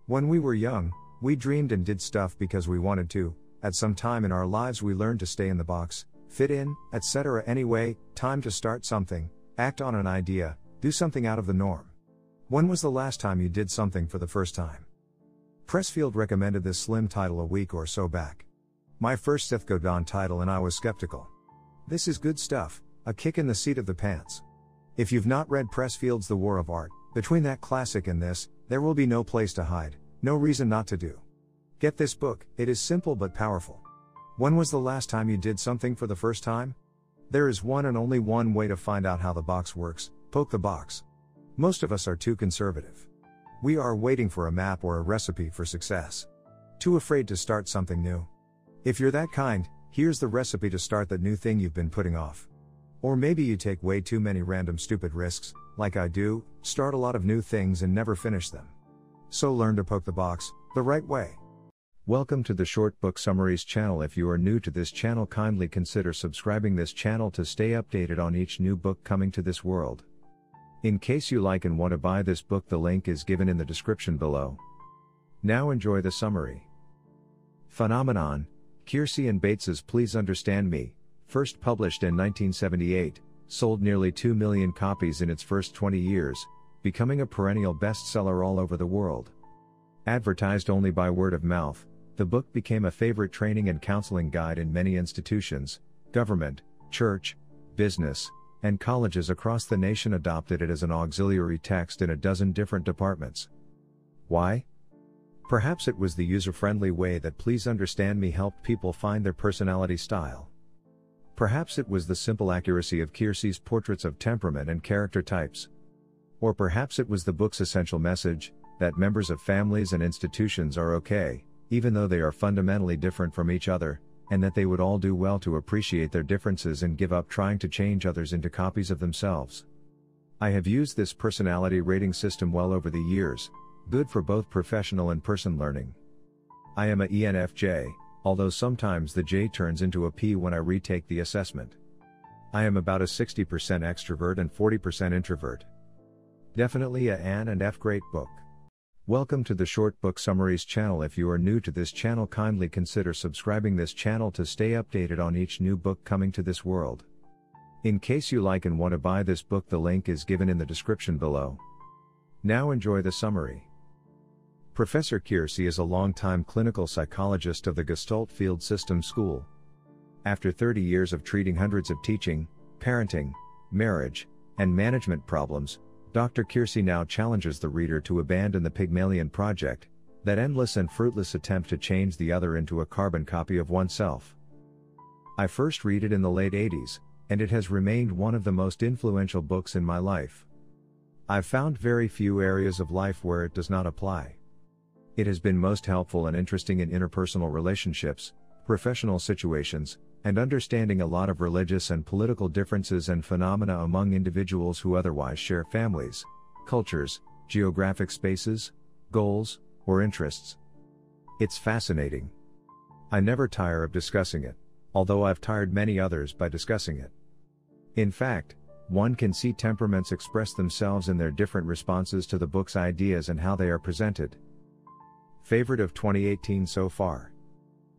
When we were young, we dreamed and did stuff because we wanted to, at some time in our lives, we learned to stay in the box, fit in, etc. Anyway, time to start something, act on an idea, do something out of the norm. When was the last time you did something for the first time? Pressfield recommended this slim title a week or so back. My first Seth Godin title and I was skeptical. This is good stuff, a kick in the seat of the pants. If you've not read Pressfield's The War of Art, between that classic and this, there will be no place to hide, no reason not to do. Get this book, it is simple but powerful. When was the last time you did something for the first time? There is one and only one way to find out how the box works poke the box. Most of us are too conservative. We are waiting for a map or a recipe for success. Too afraid to start something new. If you're that kind, here's the recipe to start that new thing you've been putting off. Or maybe you take way too many random stupid risks, like I do, start a lot of new things and never finish them. So learn to poke the box, the right way. Welcome to the Short Book Summaries channel. If you are new to this channel, kindly consider subscribing this channel to stay updated on each new book coming to this world. In case you like and want to buy this book, the link is given in the description below. Now enjoy the summary. Phenomenon Keirsey and Bates's Please Understand Me, first published in 1978, sold nearly 2 million copies in its first 20 years, becoming a perennial bestseller all over the world. Advertised only by word of mouth, the book became a favorite training and counseling guide in many institutions, government, church, business, and colleges across the nation adopted it as an auxiliary text in a dozen different departments. Why? Perhaps it was the user friendly way that Please Understand Me helped people find their personality style. Perhaps it was the simple accuracy of Keirsey's portraits of temperament and character types. Or perhaps it was the book's essential message that members of families and institutions are okay, even though they are fundamentally different from each other, and that they would all do well to appreciate their differences and give up trying to change others into copies of themselves. I have used this personality rating system well over the years, good for both professional and person learning. I am a ENFJ, although sometimes the J turns into a P when I retake the assessment. I am about a 60% extrovert and 40% introvert. Definitely a N and F great book. Welcome to the Short Book Summaries channel. If you are new to this channel, kindly consider subscribing this channel to stay updated on each new book coming to this world. In case you like and want to buy this book, the link is given in the description below. Now enjoy the summary. Professor Keirsey is a longtime clinical psychologist of the Gestalt Field System School. After 30 years of treating hundreds of teaching, parenting, marriage, and management problems, Dr. Keirsey now challenges the reader to abandon the Pygmalion project, that endless and fruitless attempt to change the other into a carbon copy of oneself. I first read it in the late 80s, and it has remained one of the most influential books in my life. I've found very few areas of life where it does not apply. It has been most helpful and interesting in interpersonal relationships, professional situations, and understanding a lot of religious and political differences and phenomena among individuals who otherwise share families, cultures, geographic spaces, goals, or interests. It's fascinating. I never tire of discussing it, although I've tired many others by discussing it. In fact, one can see temperaments express themselves in their different responses to the book's ideas and how they are presented. Favorite of 2018 so far.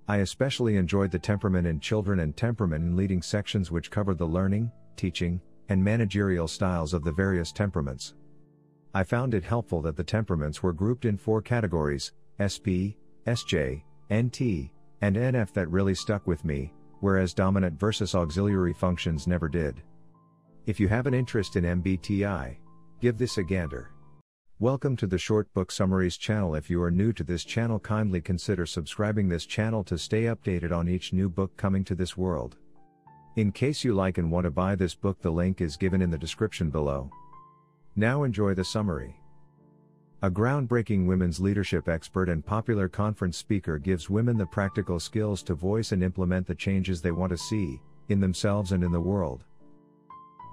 I especially enjoyed the temperament in children and temperament in leading sections which covered the learning, teaching, and managerial styles of the various temperaments. I found it helpful that the temperaments were grouped in four categories SP, SJ, NT, and NF that really stuck with me, whereas dominant versus auxiliary functions never did. If you have an interest in MBTI, give this a gander. Welcome to the Short Book Summaries channel. If you are new to this channel, kindly consider subscribing this channel to stay updated on each new book coming to this world. In case you like and want to buy this book, the link is given in the description below. Now enjoy the summary. A groundbreaking women's leadership expert and popular conference speaker gives women the practical skills to voice and implement the changes they want to see, in themselves and in the world.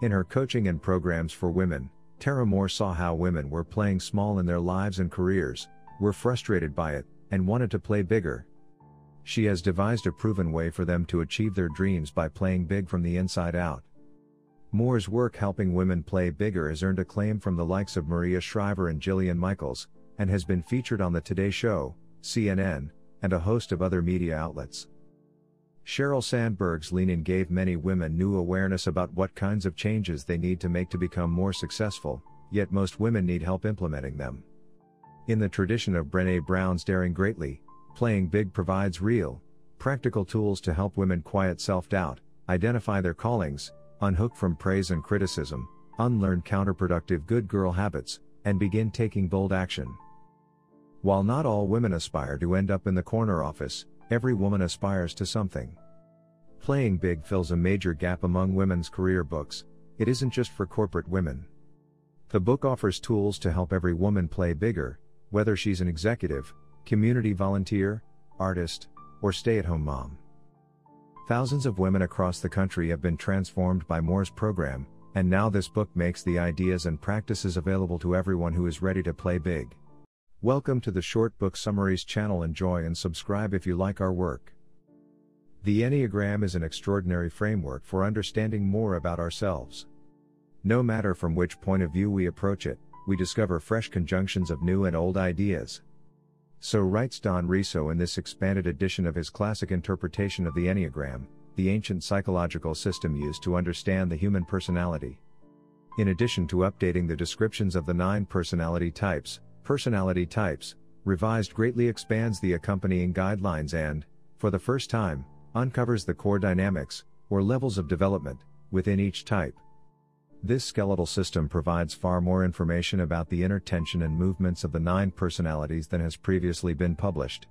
In her coaching and programs for women, Tara Mohr saw how women were playing small in their lives and careers, were frustrated by it, and wanted to play bigger. She has devised a proven way for them to achieve their dreams by playing big from the inside out. Mohr's work helping women play bigger has earned acclaim from the likes of Maria Shriver and Jillian Michaels, and has been featured on The Today Show, CNN, and a host of other media outlets. Sheryl Sandberg's lean in gave many women new awareness about what kinds of changes they need to make to become more successful, yet most women need help implementing them. In the tradition of Brene Brown's Daring Greatly, Playing Big provides real, practical tools to help women quiet self doubt, identify their callings, unhook from praise and criticism, unlearn counterproductive good girl habits, and begin taking bold action. While not all women aspire to end up in the corner office, Every woman aspires to something. Playing Big fills a major gap among women's career books, it isn't just for corporate women. The book offers tools to help every woman play bigger, whether she's an executive, community volunteer, artist, or stay at home mom. Thousands of women across the country have been transformed by Mohr's program, and now this book makes the ideas and practices available to everyone who is ready to play big. Welcome to the Short Book Summaries channel. Enjoy and subscribe if you like our work. The Enneagram is an extraordinary framework for understanding more about ourselves. No matter from which point of view we approach it, we discover fresh conjunctions of new and old ideas. So writes Don Riso in this expanded edition of his classic interpretation of the Enneagram, the ancient psychological system used to understand the human personality. In addition to updating the descriptions of the nine personality types, Personality Types, revised greatly expands the accompanying guidelines and, for the first time, uncovers the core dynamics, or levels of development, within each type. This skeletal system provides far more information about the inner tension and movements of the nine personalities than has previously been published.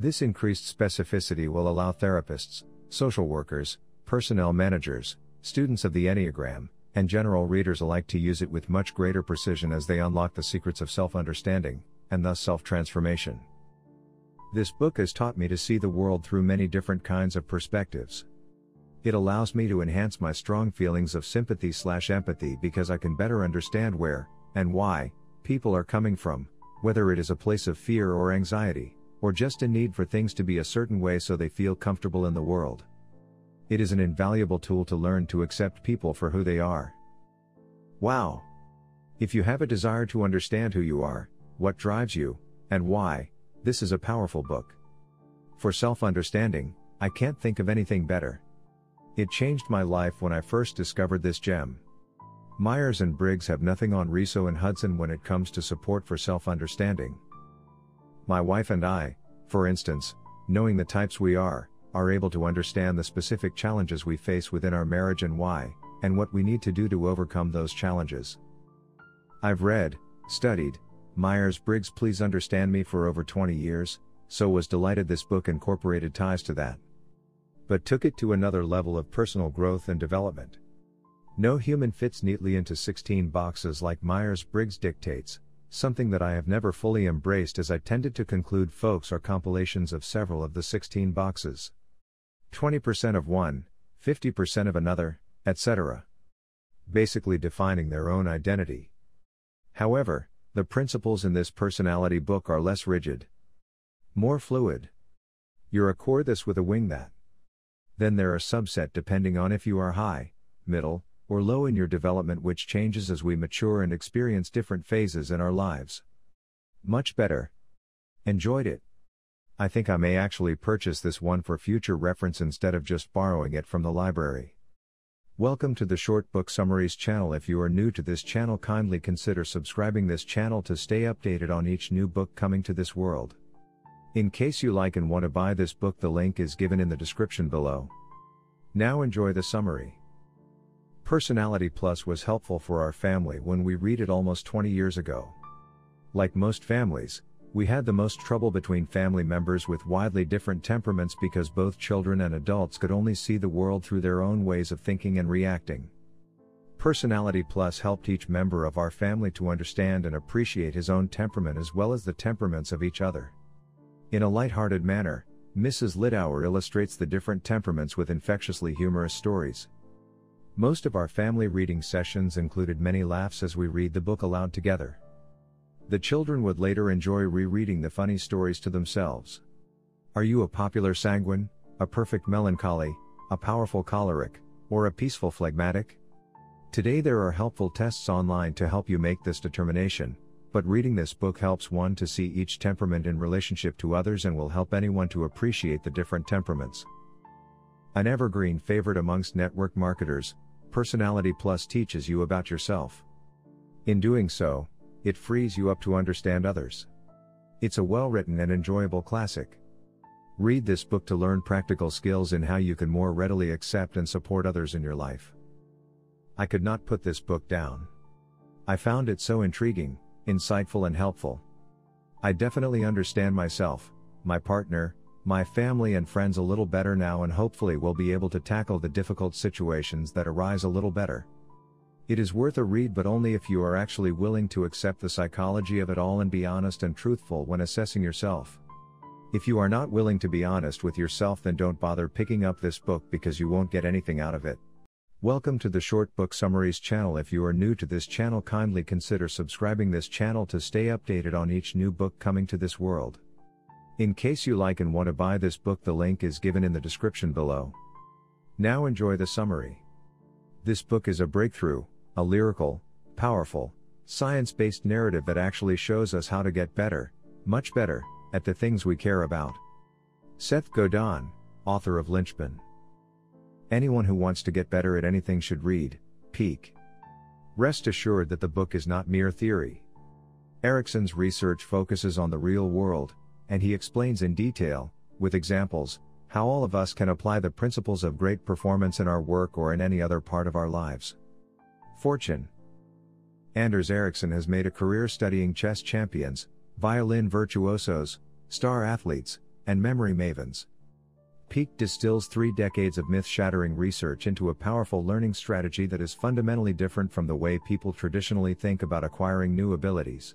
This increased specificity will allow therapists, social workers, personnel managers, students of the Enneagram, and general readers alike to use it with much greater precision as they unlock the secrets of self understanding, and thus self transformation. This book has taught me to see the world through many different kinds of perspectives. It allows me to enhance my strong feelings of sympathy slash empathy because I can better understand where, and why, people are coming from, whether it is a place of fear or anxiety, or just a need for things to be a certain way so they feel comfortable in the world. It is an invaluable tool to learn to accept people for who they are. Wow! If you have a desire to understand who you are, what drives you, and why, this is a powerful book. For self understanding, I can't think of anything better. It changed my life when I first discovered this gem. Myers and Briggs have nothing on Riso and Hudson when it comes to support for self understanding. My wife and I, for instance, knowing the types we are, are able to understand the specific challenges we face within our marriage and why, and what we need to do to overcome those challenges. I've read, studied, Myers Briggs Please Understand Me for over 20 years, so was delighted this book incorporated ties to that. But took it to another level of personal growth and development. No human fits neatly into 16 boxes like Myers Briggs dictates, something that I have never fully embraced as I tended to conclude folks are compilations of several of the 16 boxes. 20% of one, 50% of another, etc. Basically defining their own identity. However, the principles in this personality book are less rigid, more fluid. You're a core this with a wing that. Then there are subset depending on if you are high, middle, or low in your development which changes as we mature and experience different phases in our lives. Much better. Enjoyed it. I think I may actually purchase this one for future reference instead of just borrowing it from the library. Welcome to the Short Book Summaries channel. If you are new to this channel, kindly consider subscribing this channel to stay updated on each new book coming to this world. In case you like and want to buy this book, the link is given in the description below. Now enjoy the summary. Personality Plus was helpful for our family when we read it almost 20 years ago. Like most families, we had the most trouble between family members with widely different temperaments because both children and adults could only see the world through their own ways of thinking and reacting. Personality Plus helped each member of our family to understand and appreciate his own temperament as well as the temperaments of each other. In a light-hearted manner, Mrs. Littauer illustrates the different temperaments with infectiously humorous stories. Most of our family reading sessions included many laughs as we read the book aloud together. The children would later enjoy rereading the funny stories to themselves. Are you a popular sanguine, a perfect melancholy, a powerful choleric, or a peaceful phlegmatic? Today there are helpful tests online to help you make this determination, but reading this book helps one to see each temperament in relationship to others and will help anyone to appreciate the different temperaments. An evergreen favorite amongst network marketers, Personality Plus teaches you about yourself. In doing so, it frees you up to understand others. It's a well written and enjoyable classic. Read this book to learn practical skills in how you can more readily accept and support others in your life. I could not put this book down. I found it so intriguing, insightful, and helpful. I definitely understand myself, my partner, my family, and friends a little better now, and hopefully will be able to tackle the difficult situations that arise a little better. It is worth a read, but only if you are actually willing to accept the psychology of it all and be honest and truthful when assessing yourself. If you are not willing to be honest with yourself, then don't bother picking up this book because you won't get anything out of it. Welcome to the Short Book Summaries channel. If you are new to this channel, kindly consider subscribing this channel to stay updated on each new book coming to this world. In case you like and want to buy this book, the link is given in the description below. Now enjoy the summary. This book is a breakthrough, a lyrical, powerful, science based narrative that actually shows us how to get better, much better, at the things we care about. Seth Godin, author of Linchpin. Anyone who wants to get better at anything should read Peak. Rest assured that the book is not mere theory. Ericsson's research focuses on the real world, and he explains in detail, with examples, how all of us can apply the principles of great performance in our work or in any other part of our lives. Fortune Anders Ericsson has made a career studying chess champions, violin virtuosos, star athletes, and memory mavens. Peak distills three decades of myth shattering research into a powerful learning strategy that is fundamentally different from the way people traditionally think about acquiring new abilities.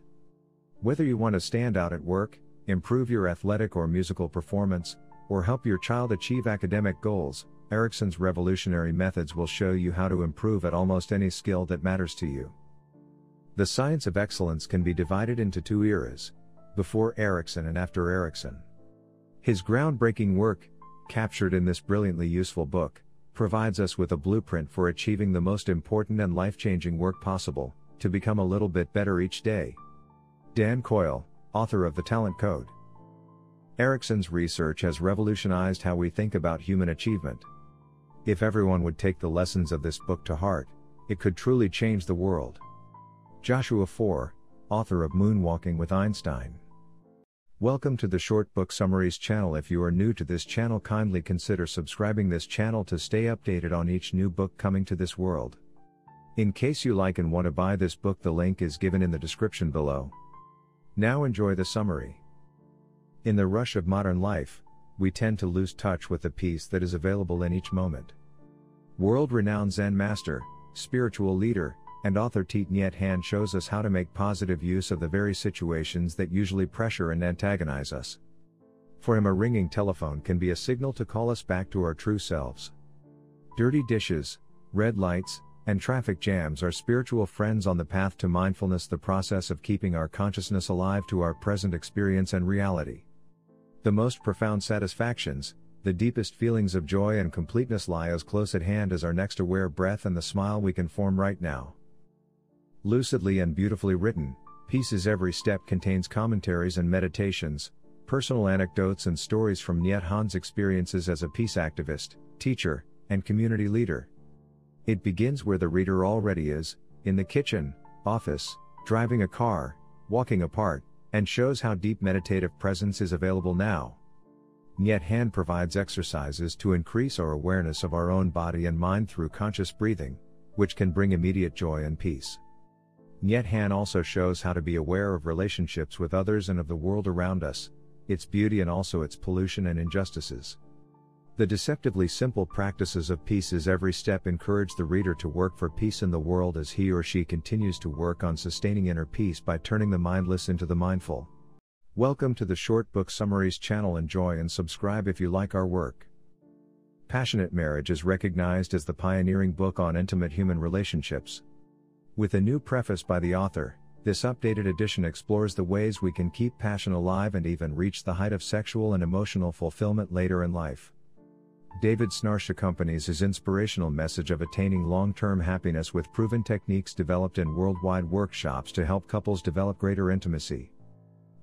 Whether you want to stand out at work, improve your athletic or musical performance, or help your child achieve academic goals, Ericsson's revolutionary methods will show you how to improve at almost any skill that matters to you. The science of excellence can be divided into two eras before Ericsson and after Ericsson. His groundbreaking work, captured in this brilliantly useful book, provides us with a blueprint for achieving the most important and life changing work possible to become a little bit better each day. Dan Coyle, author of The Talent Code. Ericsson's research has revolutionized how we think about human achievement. If everyone would take the lessons of this book to heart, it could truly change the world. Joshua Foer, author of Moonwalking with Einstein. Welcome to the Short Book Summaries channel. If you are new to this channel, kindly consider subscribing this channel to stay updated on each new book coming to this world. In case you like and want to buy this book, the link is given in the description below. Now enjoy the summary. In the rush of modern life, we tend to lose touch with the peace that is available in each moment. World renowned Zen master, spiritual leader, and author Thich Nhat Hanh shows us how to make positive use of the very situations that usually pressure and antagonize us. For him, a ringing telephone can be a signal to call us back to our true selves. Dirty dishes, red lights, and traffic jams are spiritual friends on the path to mindfulness, the process of keeping our consciousness alive to our present experience and reality. The most profound satisfactions, The deepest feelings of joy and completeness lie as close at hand as our next aware breath and the smile we can form right now. Lucidly and beautifully written, Peace Is Every Step contains commentaries and meditations, personal anecdotes and stories from Nhat Hanh's experiences as a peace activist, teacher, and community leader. It begins where the reader already is, in the kitchen, office, driving a car, walking apart, and shows how deep meditative presence is available now. Nhat Hanh provides exercises to increase our awareness of our own body and mind through conscious breathing, which can bring immediate joy and peace. Nhat Hanh also shows how to be aware of relationships with others and of the world around us, its beauty and also its pollution and injustices. The deceptively simple practices of peace is Every Step encourage the reader to work for peace in the world as he or she continues to work on sustaining inner peace by turning the mindless into the mindful. Welcome to the Short Book Summaries channel. Enjoy and subscribe if you like our work. Passionate Marriage is recognized as the pioneering book on intimate human relationships. With a new preface by the author, this updated edition explores the ways we can keep passion alive and even reach the height of sexual and emotional fulfillment later in life. David Schnarch accompanies his inspirational message of attaining long term happiness with proven techniques developed in worldwide workshops to help couples develop greater intimacy.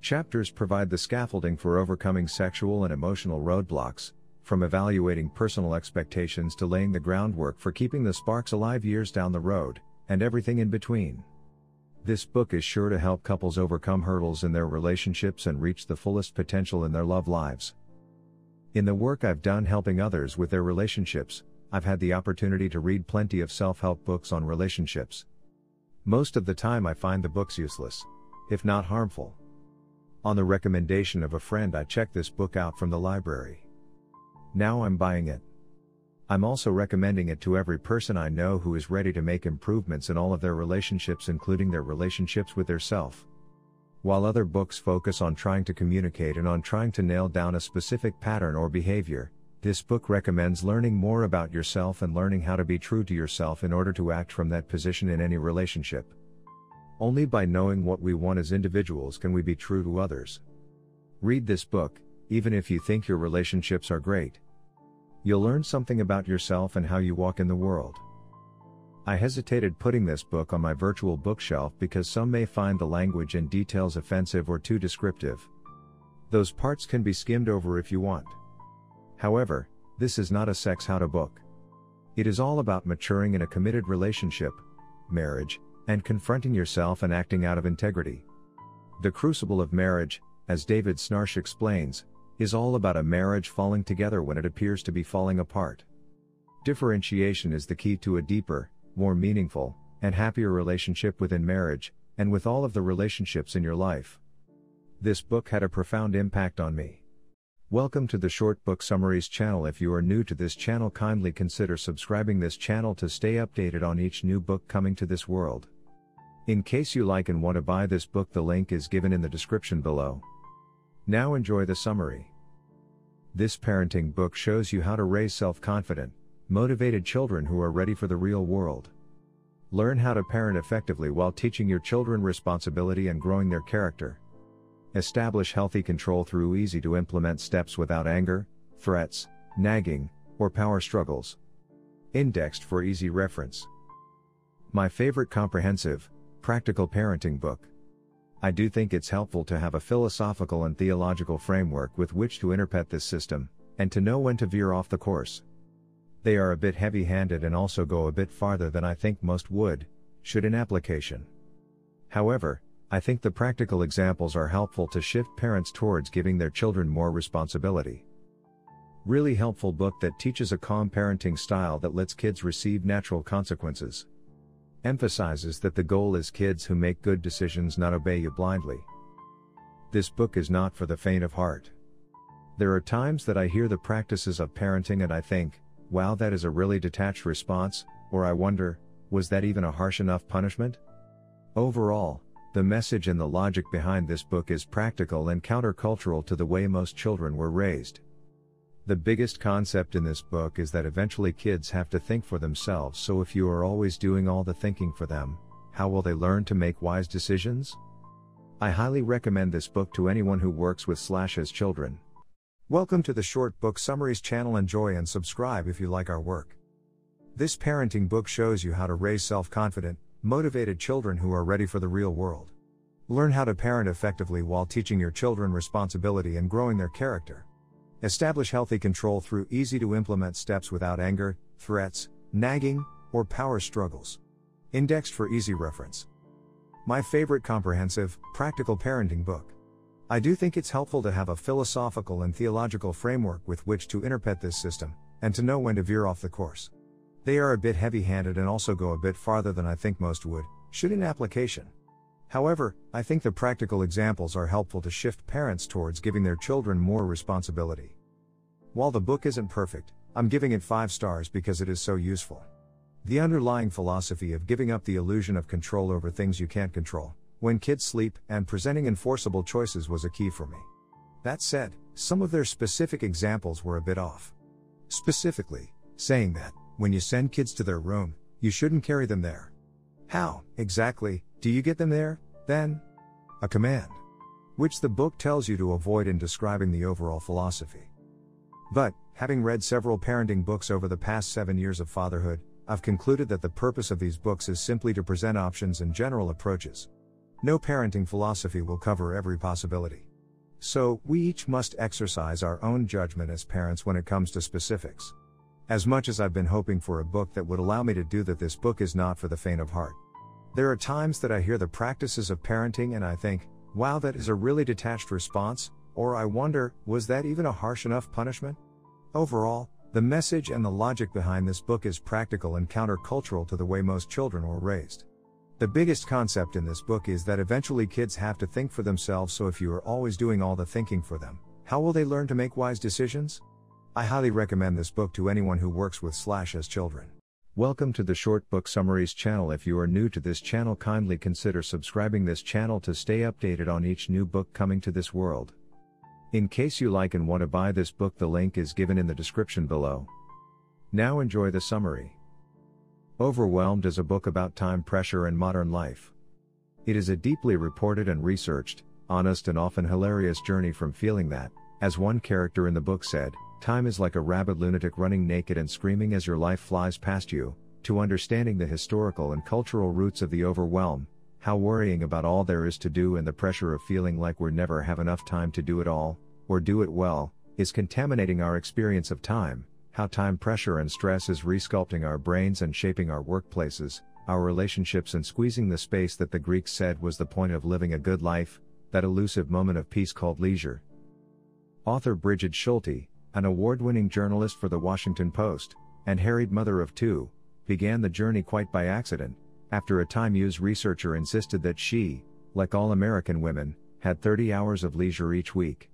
Chapters provide the scaffolding for overcoming sexual and emotional roadblocks, from evaluating personal expectations to laying the groundwork for keeping the sparks alive years down the road, and everything in between. This book is sure to help couples overcome hurdles in their relationships and reach the fullest potential in their love lives. In the work I've done helping others with their relationships, I've had the opportunity to read plenty of self help books on relationships. Most of the time, I find the books useless, if not harmful. On the recommendation of a friend, I checked this book out from the library. Now I'm buying it. I'm also recommending it to every person I know who is ready to make improvements in all of their relationships, including their relationships with their self. While other books focus on trying to communicate and on trying to nail down a specific pattern or behavior, this book recommends learning more about yourself and learning how to be true to yourself in order to act from that position in any relationship. Only by knowing what we want as individuals can we be true to others. Read this book, even if you think your relationships are great. You'll learn something about yourself and how you walk in the world. I hesitated putting this book on my virtual bookshelf because some may find the language and details offensive or too descriptive. Those parts can be skimmed over if you want. However, this is not a sex how to book. It is all about maturing in a committed relationship, marriage, and confronting yourself and acting out of integrity. The crucible of marriage, as David Schnarch explains, is all about a marriage falling together when it appears to be falling apart. Differentiation is the key to a deeper, more meaningful, and happier relationship within marriage, and with all of the relationships in your life. This book had a profound impact on me. Welcome to the Short Book Summaries channel. If you are new to this channel, kindly consider subscribing this channel to stay updated on each new book coming to this world. In case you like and want to buy this book, the link is given in the description below. Now enjoy the summary. This parenting book shows you how to raise self confident, motivated children who are ready for the real world. Learn how to parent effectively while teaching your children responsibility and growing their character. Establish healthy control through easy to implement steps without anger, threats, nagging, or power struggles. Indexed for easy reference. My favorite comprehensive, practical parenting book. I do think it's helpful to have a philosophical and theological framework with which to interpret this system, and to know when to veer off the course. They are a bit heavy handed and also go a bit farther than I think most would, should in application. However, I think the practical examples are helpful to shift parents towards giving their children more responsibility. Really helpful book that teaches a calm parenting style that lets kids receive natural consequences. Emphasizes that the goal is kids who make good decisions, not obey you blindly. This book is not for the faint of heart. There are times that I hear the practices of parenting and I think, wow, that is a really detached response, or I wonder, was that even a harsh enough punishment? Overall, the message and the logic behind this book is practical and countercultural to the way most children were raised. The biggest concept in this book is that eventually kids have to think for themselves, so if you are always doing all the thinking for them, how will they learn to make wise decisions? I highly recommend this book to anyone who works with slash has children. Welcome to the Short Book Summaries channel. Enjoy and subscribe if you like our work. This parenting book shows you how to raise self confident, motivated children who are ready for the real world. Learn how to parent effectively while teaching your children responsibility and growing their character. Establish healthy control through easy to implement steps without anger, threats, nagging, or power struggles. Indexed for easy reference. My favorite comprehensive, practical parenting book. I do think it's helpful to have a philosophical and theological framework with which to interpret this system, and to know when to veer off the course. They are a bit heavy handed and also go a bit farther than I think most would, should in application. However, I think the practical examples are helpful to shift parents towards giving their children more responsibility. While the book isn't perfect, I'm giving it 5 stars because it is so useful. The underlying philosophy of giving up the illusion of control over things you can't control, when kids sleep, and presenting enforceable choices was a key for me. That said, some of their specific examples were a bit off. Specifically, saying that, when you send kids to their room, you shouldn't carry them there. How, exactly, do you get them there, then? A command. Which the book tells you to avoid in describing the overall philosophy. But, having read several parenting books over the past seven years of fatherhood, I've concluded that the purpose of these books is simply to present options and general approaches. No parenting philosophy will cover every possibility. So, we each must exercise our own judgment as parents when it comes to specifics. As much as I've been hoping for a book that would allow me to do that, this book is not for the faint of heart. There are times that I hear the practices of parenting and I think, wow, that is a really detached response, or I wonder, was that even a harsh enough punishment? Overall, the message and the logic behind this book is practical and countercultural to the way most children were raised. The biggest concept in this book is that eventually kids have to think for themselves, so if you are always doing all the thinking for them, how will they learn to make wise decisions? I highly recommend this book to anyone who works with slash as children. Welcome to the Short Book Summaries channel. If you are new to this channel, kindly consider subscribing this channel to stay updated on each new book coming to this world. In case you like and want to buy this book, the link is given in the description below. Now enjoy the summary. Overwhelmed is a book about time pressure and modern life. It is a deeply reported and researched, honest, and often hilarious journey from feeling that, as one character in the book said, time is like a rabid lunatic running naked and screaming as your life flies past you, to understanding the historical and cultural roots of the overwhelm, how worrying about all there is to do and the pressure of feeling like we're never have enough time to do it all, or do it well, is contaminating our experience of time, how time pressure and stress is resculpting our brains and shaping our workplaces, our relationships and squeezing the space that the Greeks said was the point of living a good life, that elusive moment of peace called leisure. Author Brigid Schulte, an award winning journalist for the Washington Post, and harried mother of two, began the journey quite by accident, after a Time Use researcher insisted that she, like all American women, had 30 hours of leisure each week.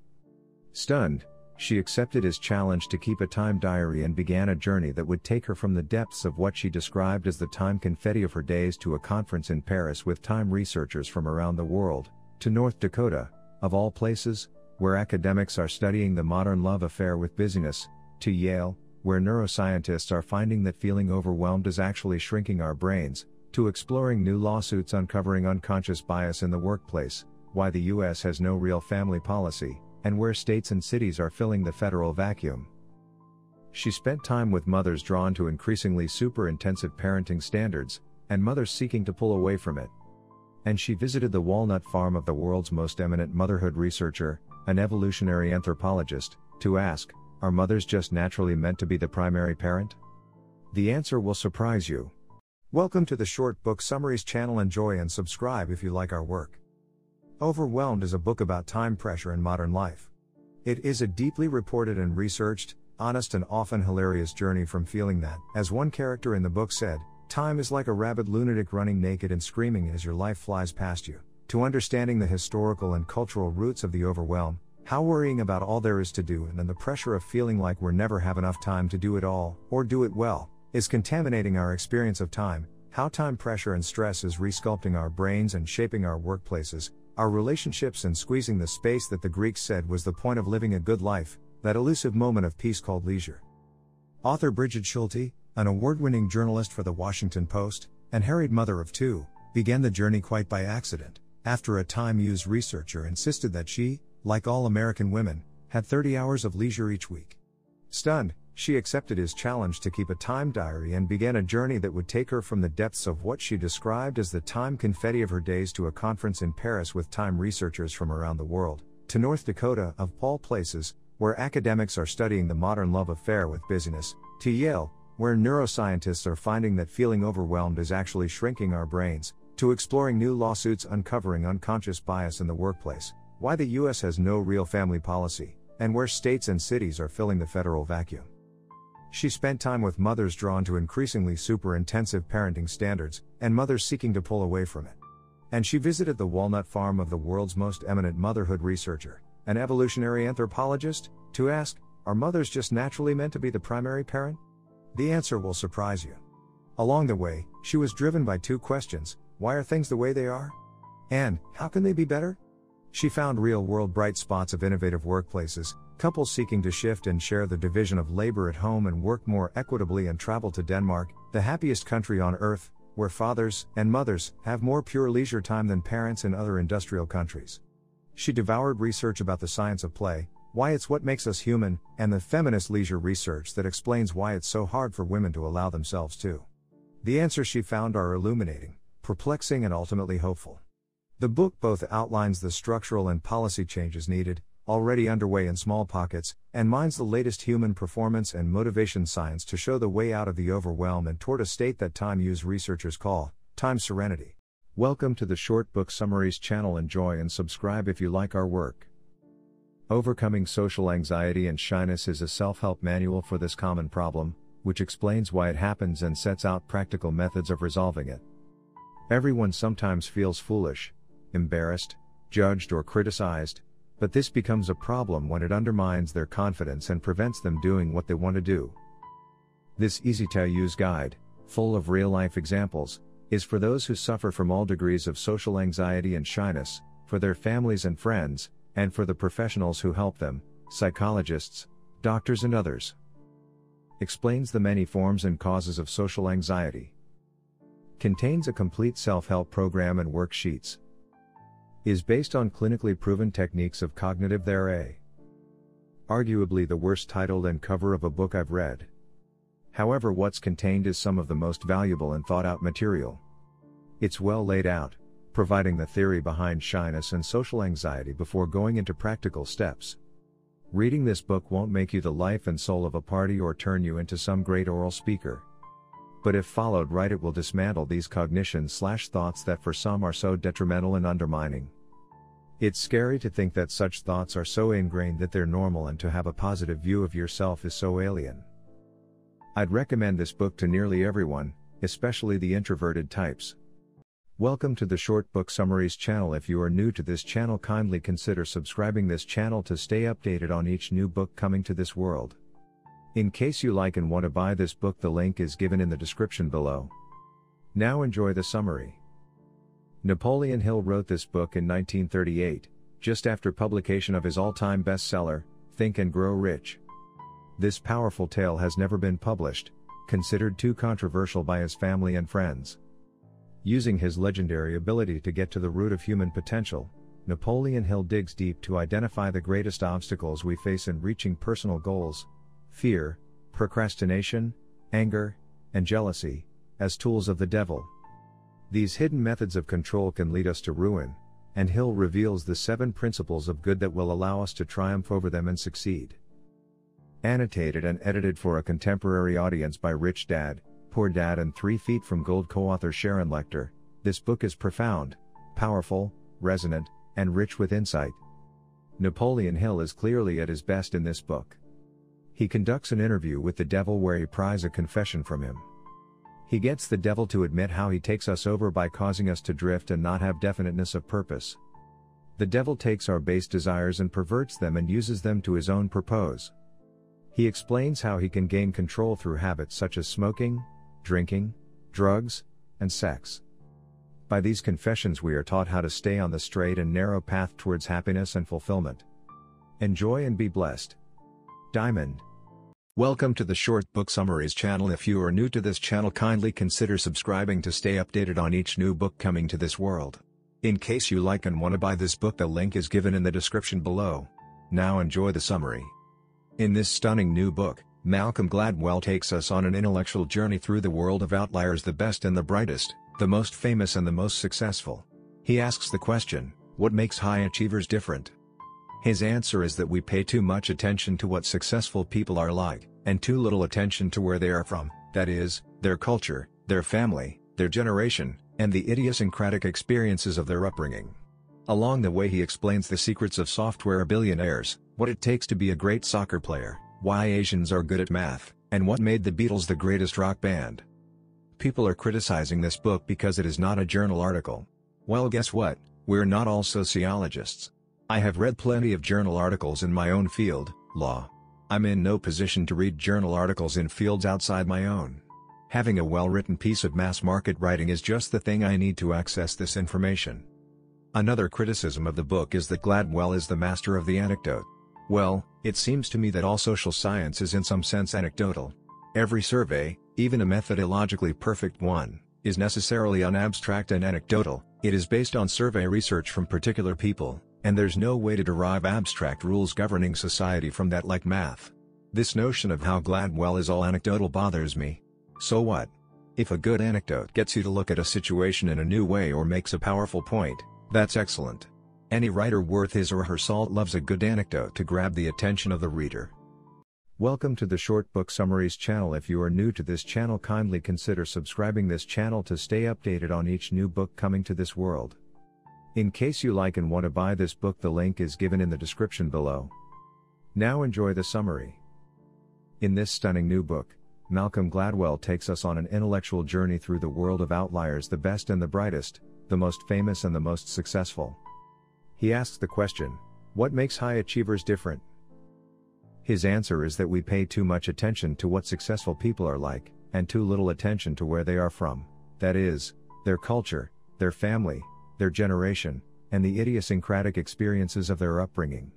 Stunned, she accepted his challenge to keep a time diary and began a journey that would take her from the depths of what she described as the time confetti of her days to a conference in Paris with time researchers from around the world, to North Dakota, of all places, where academics are studying the modern love affair with busyness, to Yale, where neuroscientists are finding that feeling overwhelmed is actually shrinking our brains, to exploring new lawsuits uncovering unconscious bias in the workplace, why the US has no real family policy, and where states and cities are filling the federal vacuum. She spent time with mothers drawn to increasingly super intensive parenting standards, and mothers seeking to pull away from it. And she visited the walnut farm of the world's most eminent motherhood researcher, an evolutionary anthropologist, to ask Are mothers just naturally meant to be the primary parent? The answer will surprise you. Welcome to the Short Book Summaries channel. Enjoy and subscribe if you like our work. Overwhelmed is a book about time pressure in modern life. It is a deeply reported and researched, honest, and often hilarious journey from feeling that, as one character in the book said, time is like a rabid lunatic running naked and screaming as your life flies past you, to understanding the historical and cultural roots of the overwhelm, how worrying about all there is to do and then the pressure of feeling like we're never have enough time to do it all, or do it well, is contaminating our experience of time, how time pressure and stress is resculpting our brains and shaping our workplaces, our relationships and squeezing the space that the Greeks said was the point of living a good life, that elusive moment of peace called leisure. Author Brigid Schulte, an award winning journalist for the Washington Post, and harried mother of two, began the journey quite by accident, after a Time Use researcher insisted that she, like all American women, had 30 hours of leisure each week. Stunned, she accepted his challenge to keep a time diary and began a journey that would take her from the depths of what she described as the time confetti of her days to a conference in Paris with time researchers from around the world, to North Dakota, of all places, where academics are studying the modern love affair with busyness, to Yale, where neuroscientists are finding that feeling overwhelmed is actually shrinking our brains, to exploring new lawsuits uncovering unconscious bias in the workplace, why the US has no real family policy, and where states and cities are filling the federal vacuum. She spent time with mothers drawn to increasingly super intensive parenting standards, and mothers seeking to pull away from it. And she visited the walnut farm of the world's most eminent motherhood researcher, an evolutionary anthropologist, to ask Are mothers just naturally meant to be the primary parent? The answer will surprise you. Along the way, she was driven by two questions Why are things the way they are? And How can they be better? She found real world bright spots of innovative workplaces, couples seeking to shift and share the division of labor at home and work more equitably and travel to Denmark, the happiest country on earth, where fathers and mothers have more pure leisure time than parents in other industrial countries. She devoured research about the science of play, why it's what makes us human, and the feminist leisure research that explains why it's so hard for women to allow themselves to. The answers she found are illuminating, perplexing, and ultimately hopeful. The book both outlines the structural and policy changes needed, already underway in small pockets, and mines the latest human performance and motivation science to show the way out of the overwhelm and toward a state that time use researchers call time serenity. Welcome to the Short Book Summaries channel. Enjoy and subscribe if you like our work. Overcoming Social Anxiety and Shyness is a self help manual for this common problem, which explains why it happens and sets out practical methods of resolving it. Everyone sometimes feels foolish, embarrassed, judged, or criticized, but this becomes a problem when it undermines their confidence and prevents them doing what they want to do. This easy to use guide, full of real life examples, is for those who suffer from all degrees of social anxiety and shyness, for their families and friends, and for the professionals who help them, psychologists, doctors, and others. Explains the many forms and causes of social anxiety. Contains a complete self help program and worksheets is based on clinically proven techniques of cognitive therapy. Arguably the worst titled and cover of a book I've read. However, what's contained is some of the most valuable and thought out material. It's well laid out, providing the theory behind shyness and social anxiety before going into practical steps. Reading this book won't make you the life and soul of a party or turn you into some great oral speaker. But if followed right, it will dismantle these cognitions slash thoughts that for some are so detrimental and undermining. It's scary to think that such thoughts are so ingrained that they're normal and to have a positive view of yourself is so alien. I'd recommend this book to nearly everyone, especially the introverted types. Welcome to the Short Book Summaries channel. If you are new to this channel, kindly consider subscribing this channel to stay updated on each new book coming to this world. In case you like and want to buy this book, the link is given in the description below. Now enjoy the summary. Napoleon Hill wrote this book in 1938, just after publication of his all time bestseller, Think and Grow Rich. This powerful tale has never been published, considered too controversial by his family and friends. Using his legendary ability to get to the root of human potential, Napoleon Hill digs deep to identify the greatest obstacles we face in reaching personal goals fear, procrastination, anger, and jealousy as tools of the devil. These hidden methods of control can lead us to ruin, and Hill reveals the seven principles of good that will allow us to triumph over them and succeed. Annotated and edited for a contemporary audience by Rich Dad, Poor Dad, and Three Feet from Gold co author Sharon Lechter, this book is profound, powerful, resonant, and rich with insight. Napoleon Hill is clearly at his best in this book. He conducts an interview with the devil where he pries a confession from him. He gets the devil to admit how he takes us over by causing us to drift and not have definiteness of purpose. The devil takes our base desires and perverts them and uses them to his own purpose. He explains how he can gain control through habits such as smoking, drinking, drugs, and sex. By these confessions, we are taught how to stay on the straight and narrow path towards happiness and fulfillment. Enjoy and be blessed. Diamond Welcome to the Short Book Summaries channel. If you are new to this channel, kindly consider subscribing to stay updated on each new book coming to this world. In case you like and want to buy this book, the link is given in the description below. Now enjoy the summary. In this stunning new book, Malcolm Gladwell takes us on an intellectual journey through the world of outliers the best and the brightest, the most famous and the most successful. He asks the question, what makes high achievers different? His answer is that we pay too much attention to what successful people are like, and too little attention to where they are from, that is, their culture, their family, their generation, and the idiosyncratic experiences of their upbringing. Along the way he explains the secrets of software billionaires, what it takes to be a great soccer player, why Asians are good at math, and what made the Beatles the greatest rock band. People are criticizing this book because it is not a journal article. Well guess what, we're not all sociologists. I have read plenty of journal articles in my own field, law. I'm in no position to read journal articles in fields outside my own. Having a well-written piece of mass market writing is just the thing I need to access this information. Another criticism of the book is that Gladwell is the master of the anecdote. Well, it seems to me that all social science is in some sense anecdotal. Every survey, even a methodologically perfect one, is necessarily unabstract and anecdotal, it is based on survey research from particular people, and there's no way to derive abstract rules governing society from that like math. This notion of how Gladwell is all anecdotal bothers me. So what? If a good anecdote gets you to look at a situation in a new way or makes a powerful point, that's excellent. Any writer worth his or her salt loves a good anecdote to grab the attention of the reader. Welcome to the Short Book Summaries channel. If you are new to this channel, kindly consider subscribing this channel to stay updated on each new book coming to this world. In case you like and want to buy this book, the link is given in the description below. Now enjoy the summary. In this stunning new book, Malcolm Gladwell takes us on an intellectual journey through the world of outliers, the best and the brightest, the most famous and the most successful. He asks the question What makes high achievers different? His answer is that we pay too much attention to what successful people are like, and too little attention to where they are from, that is, their culture, their family, their generation, and the idiosyncratic experiences of their upbringing.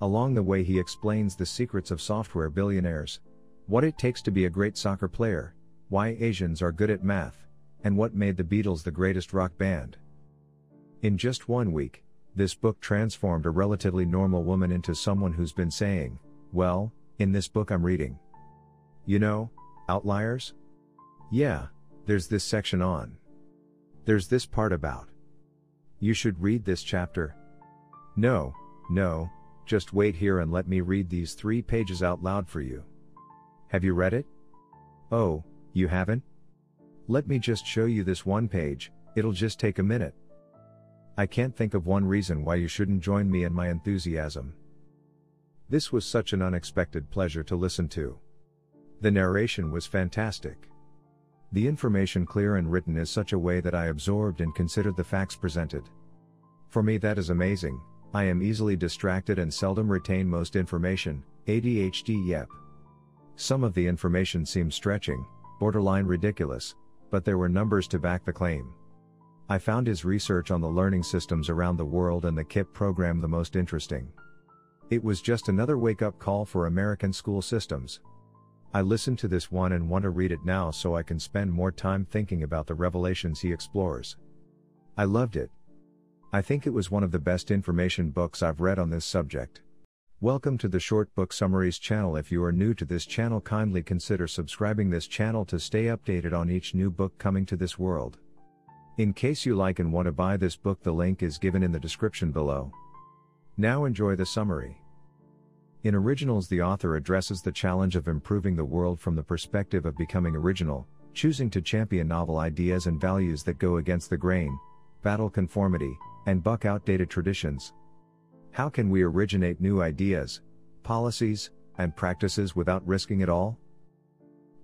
Along the way, he explains the secrets of software billionaires, what it takes to be a great soccer player, why Asians are good at math, and what made the Beatles the greatest rock band. In just one week, this book transformed a relatively normal woman into someone who's been saying, Well, in this book I'm reading. You know, outliers? Yeah, there's this section on. There's this part about. You should read this chapter. No, no, just wait here and let me read these three pages out loud for you. Have you read it? Oh, you haven't? Let me just show you this one page, it'll just take a minute. I can't think of one reason why you shouldn't join me in my enthusiasm. This was such an unexpected pleasure to listen to. The narration was fantastic. The information clear and written is such a way that I absorbed and considered the facts presented. For me, that is amazing. I am easily distracted and seldom retain most information. ADHD, yep. Some of the information seemed stretching, borderline ridiculous, but there were numbers to back the claim. I found his research on the learning systems around the world and the KIPP program the most interesting. It was just another wake up call for American school systems. I listened to this one and want to read it now so I can spend more time thinking about the revelations he explores. I loved it. I think it was one of the best information books I've read on this subject. Welcome to the Short Book Summaries channel. If you are new to this channel, kindly consider subscribing this channel to stay updated on each new book coming to this world. In case you like and want to buy this book, the link is given in the description below. Now enjoy the summary. In Originals, the author addresses the challenge of improving the world from the perspective of becoming original, choosing to champion novel ideas and values that go against the grain, battle conformity, and buck outdated traditions. How can we originate new ideas, policies, and practices without risking it all?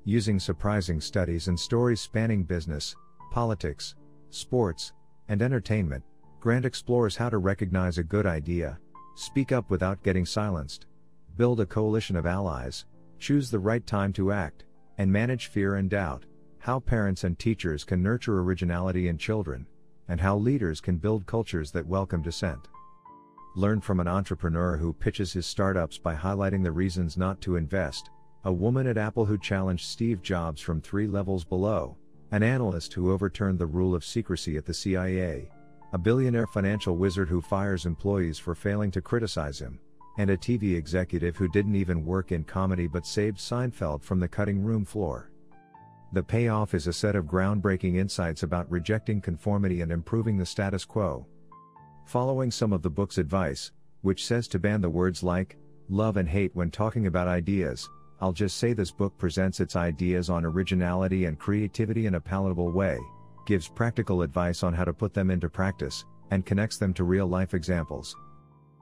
Using surprising studies and stories spanning business, politics, sports, and entertainment, Grant explores how to recognize a good idea, speak up without getting silenced, build a coalition of allies, choose the right time to act, and manage fear and doubt, how parents and teachers can nurture originality in children, and how leaders can build cultures that welcome dissent. Learn from an entrepreneur who pitches his startups by highlighting the reasons not to invest, a woman at Apple who challenged Steve Jobs from three levels below, an analyst who overturned the rule of secrecy at the CIA, a billionaire financial wizard who fires employees for failing to criticize him, and a TV executive who didn't even work in comedy but saved Seinfeld from the cutting room floor. The payoff is a set of groundbreaking insights about rejecting conformity and improving the status quo. Following some of the book's advice, which says to ban the words like love and hate when talking about ideas, I'll just say this book presents its ideas on originality and creativity in a palatable way, gives practical advice on how to put them into practice, and connects them to real life examples.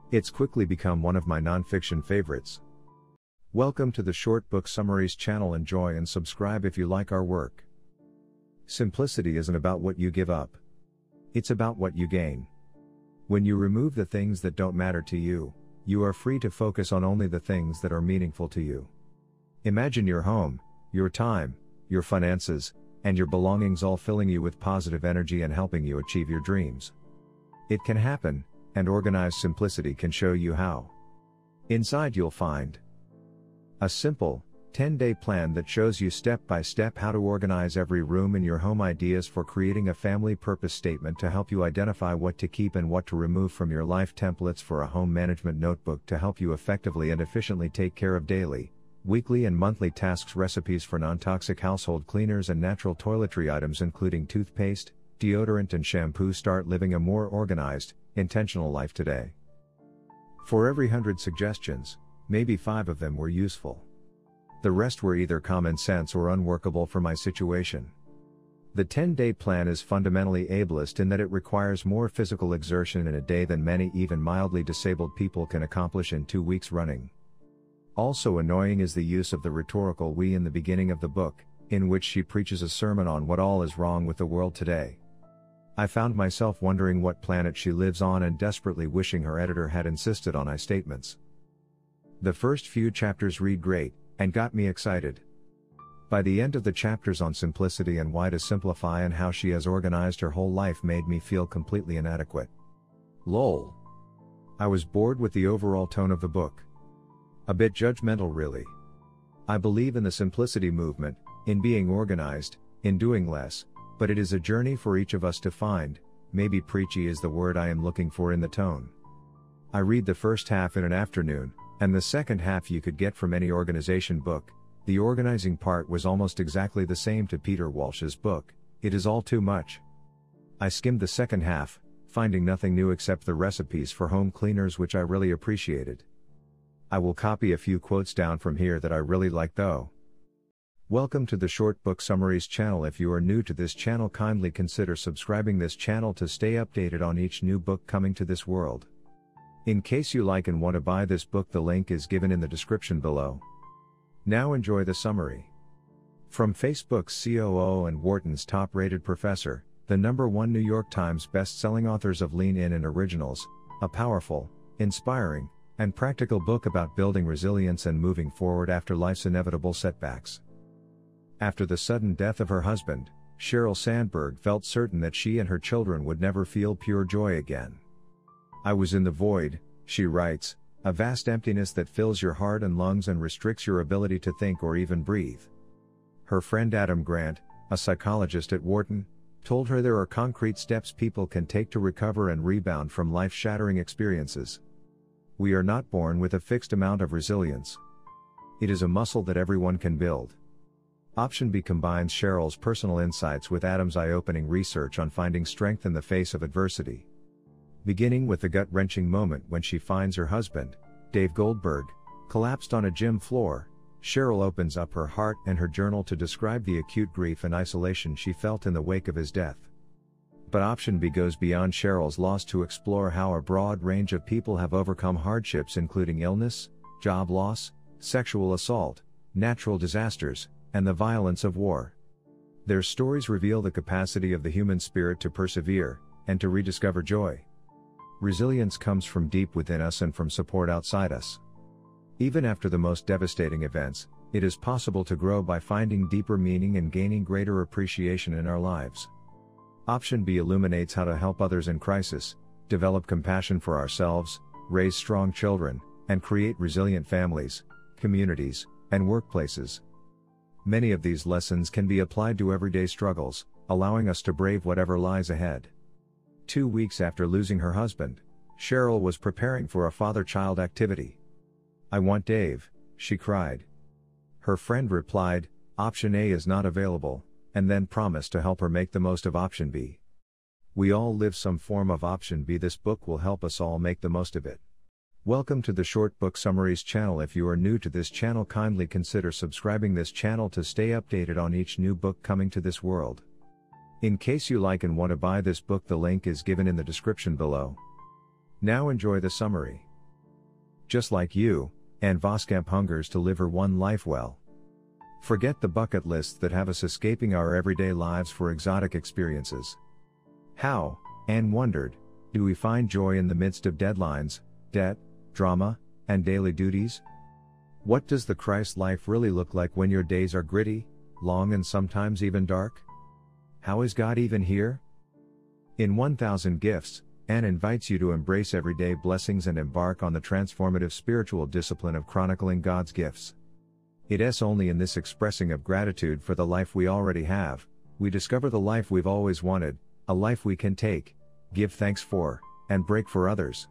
It's quickly become one of my nonfiction favorites. Welcome to the Short Book Summaries channel. Enjoy and subscribe if you like our work. Simplicity isn't about what you give up, it's about what you gain. When you remove the things that don't matter to you, you are free to focus on only the things that are meaningful to you. Imagine your home, your time, your finances, and your belongings all filling you with positive energy and helping you achieve your dreams. It can happen, and organized simplicity can show you how. Inside you'll find a simple, 10 day plan that shows you step by step how to organize every room in your home, ideas for creating a family purpose statement to help you identify what to keep and what to remove from your life, templates for a home management notebook to help you effectively and efficiently take care of daily, weekly and monthly tasks recipes for non-toxic household cleaners and natural toiletry items including toothpaste, deodorant and shampoo start living a more organized, intentional life today. For every hundred suggestions, maybe five of them were useful. The rest were either common sense or unworkable for my situation. The 10 day plan is fundamentally ableist in that it requires more physical exertion in a day than many even mildly disabled people can accomplish in two weeks running. Also annoying is the use of the rhetorical we in the beginning of the book, in which she preaches a sermon on what all is wrong with the world today. I found myself wondering what planet she lives on and desperately wishing her editor had insisted on I statements. The first few chapters read great, and got me excited. By the end of the chapters on simplicity and why to simplify and how she has organized her whole life made me feel completely inadequate. Lol. I was bored with the overall tone of the book. A bit judgmental, really. I believe in the simplicity movement, in being organized, in doing less, but it is a journey for each of us to find, maybe preachy is the word I am looking for in the tone. I read the first half in an afternoon, and the second half you could get from any organization book. The organizing part was almost exactly the same to Peter Walsh's book, It Is All Too Much. I skimmed the second half, finding nothing new except the recipes for home cleaners, which I really appreciated. I will copy a few quotes down from here that I really like though. Welcome to the Short Book Summaries channel. If you are new to this channel, kindly consider subscribing this channel to stay updated on each new book coming to this world. In case you like and want to buy this book, the link is given in the description below. Now enjoy the summary. From Facebook's COO and Wharton's top rated professor, the number one New York Times best-selling authors of Lean In and Originals, a powerful, inspiring, and practical book about building resilience and moving forward after life's inevitable setbacks. After the sudden death of her husband, Sheryl Sandberg felt certain that she and her children would never feel pure joy again. I was in the void, she writes, a vast emptiness that fills your heart and lungs and restricts your ability to think or even breathe. Her friend Adam Grant, a psychologist at Wharton, told her there are concrete steps people can take to recover and rebound from life shattering experiences. We are not born with a fixed amount of resilience. It is a muscle that everyone can build. Option B combines Sheryl's personal insights with Adam's eye opening research on finding strength in the face of adversity. Beginning with the gut wrenching moment when she finds her husband, Dave Goldberg, collapsed on a gym floor, Sheryl opens up her heart and her journal to describe the acute grief and isolation she felt in the wake of his death. But option B goes beyond Sheryl's loss to explore how a broad range of people have overcome hardships including illness, job loss, sexual assault, natural disasters, and the violence of war. Their stories reveal the capacity of the human spirit to persevere, and to rediscover joy. Resilience comes from deep within us and from support outside us. Even after the most devastating events, it is possible to grow by finding deeper meaning and gaining greater appreciation in our lives. Option B illuminates how to help others in crisis, develop compassion for ourselves, raise strong children, and create resilient families, communities, and workplaces. Many of these lessons can be applied to everyday struggles, allowing us to brave whatever lies ahead. Two weeks after losing her husband, Sheryl was preparing for a father child activity, I want Dave, she cried. Her friend replied, Option A is not available, and then promised to help her make the most of Option B. We all live some form of Option B. This book will help us all make the most of it. Welcome to the Short Book Summaries channel. If you are new to this channel, kindly consider subscribing this channel to stay updated on each new book coming to this world. In case you like and want to buy this book, the link is given in the description below. Now enjoy the summary. Just like you, Anne Voskamp hungers to live her one life well. Forget the bucket lists that have us escaping our everyday lives for exotic experiences. How, Anne wondered, do we find joy in the midst of deadlines, debt, drama, and daily duties? What does the Christ life really look like when your days are gritty, long, and sometimes even dark? How is God even here? In 1000 Gifts, Anne invites you to embrace everyday blessings and embark on the transformative spiritual discipline of chronicling God's gifts. It is only in this expressing of gratitude for the life we already have, we discover the life we've always wanted, a life we can take, give thanks for, and break for others.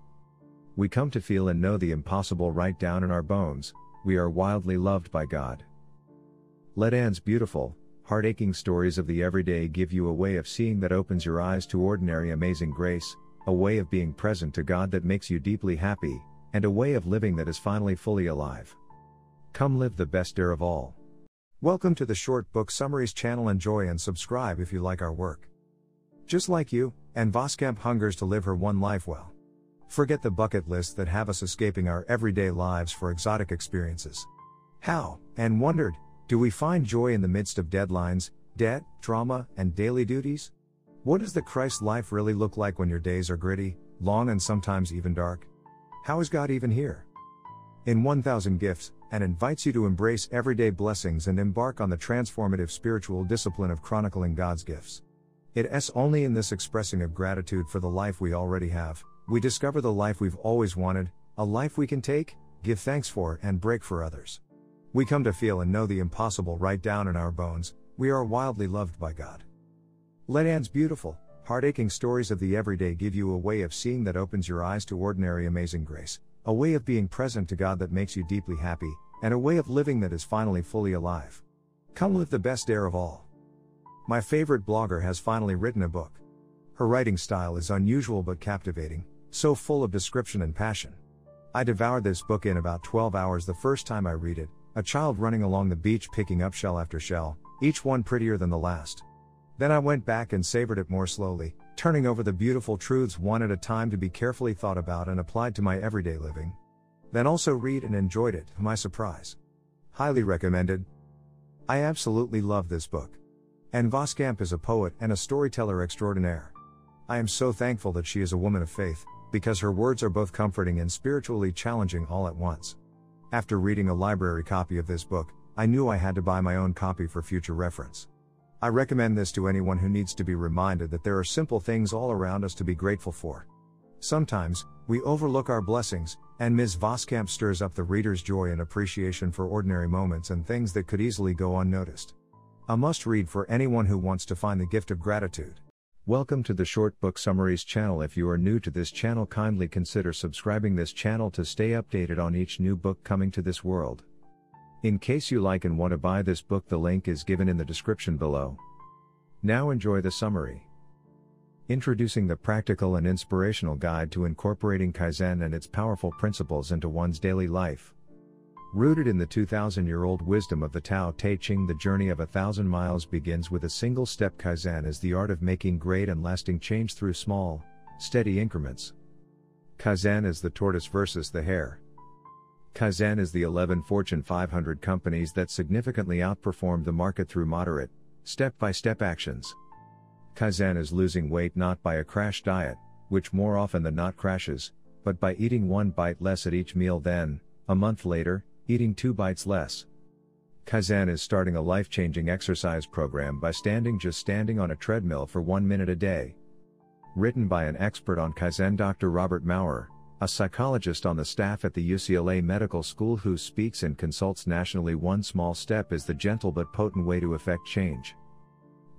We come to feel and know the impossible right down in our bones, we are wildly loved by God. Let Anne's beautiful, heart-aching stories of the everyday give you a way of seeing that opens your eyes to ordinary amazing grace, a way of being present to God that makes you deeply happy, and a way of living that is finally fully alive. Come live the best dare of all. Welcome to the Short Book Summaries channel. Enjoy and subscribe if you like our work. Just like you, Anne Voskamp hungers to live her one life well. Forget the bucket lists that have us escaping our everyday lives for exotic experiences. How, Anne wondered, do we find joy in the midst of deadlines, debt, trauma, and daily duties? What does the Christ life really look like when your days are gritty, long, and sometimes even dark? How is God even here? In 1000 Gifts, Anne invites you to embrace everyday blessings and embark on the transformative spiritual discipline of chronicling God's gifts. It is only in this expressing of gratitude for the life we already have, we discover the life we've always wanted, a life we can take, give thanks for, and break for others. We come to feel and know the impossible right down in our bones, we are wildly loved by God. Let Anne's beautiful, heart-aching stories of the everyday give you a way of seeing that opens your eyes to ordinary amazing grace, a way of being present to God that makes you deeply happy, and a way of living that is finally fully alive. Come live the best air of all. My favorite blogger has finally written a book. Her writing style is unusual but captivating, so full of description and passion. I devoured this book in about 12 hours the first time I read it, a child running along the beach picking up shell after shell, each one prettier than the last. Then I went back and savored it more slowly, turning over the beautiful truths one at a time to be carefully thought about and applied to my everyday living. Then also read and enjoyed it, to my surprise. Highly recommended. I absolutely love this book. Anne Voskamp is a poet and a storyteller extraordinaire. I am so thankful that she is a woman of faith, because her words are both comforting and spiritually challenging all at once. After reading a library copy of this book, I knew I had to buy my own copy for future reference. I recommend this to anyone who needs to be reminded that there are simple things all around us to be grateful for. Sometimes, we overlook our blessings, and Ms. Voskamp stirs up the reader's joy and appreciation for ordinary moments and things that could easily go unnoticed. A must read for anyone who wants to find the gift of gratitude. Welcome to the Short Book Summaries channel. If you are new to this channel, kindly consider subscribing this channel to stay updated on each new book coming to this world. In case you like and want to buy this book, the link is given in the description below. Now enjoy the summary. Introducing the practical and inspirational guide to incorporating Kaizen and its powerful principles into one's daily life. Rooted in the 2000 year old wisdom of the Tao Te Ching, the journey of a thousand miles begins with a single step. Kaizen is the art of making great and lasting change through small, steady increments. Kaizen is the tortoise versus the hare. Kaizen is the 11 Fortune 500 companies that significantly outperformed the market through moderate, step by step actions. Kaizen is losing weight not by a crash diet, which more often than not crashes, but by eating one bite less at each meal, then, a month later, eating two bites less. Kaizen is starting a life changing exercise program by standing just standing on a treadmill for one minute a day. Written by an expert on Kaizen, Dr. Robert Maurer, a psychologist on the staff at the UCLA Medical School who speaks and consults nationally. One small step is the gentle but potent way to effect change.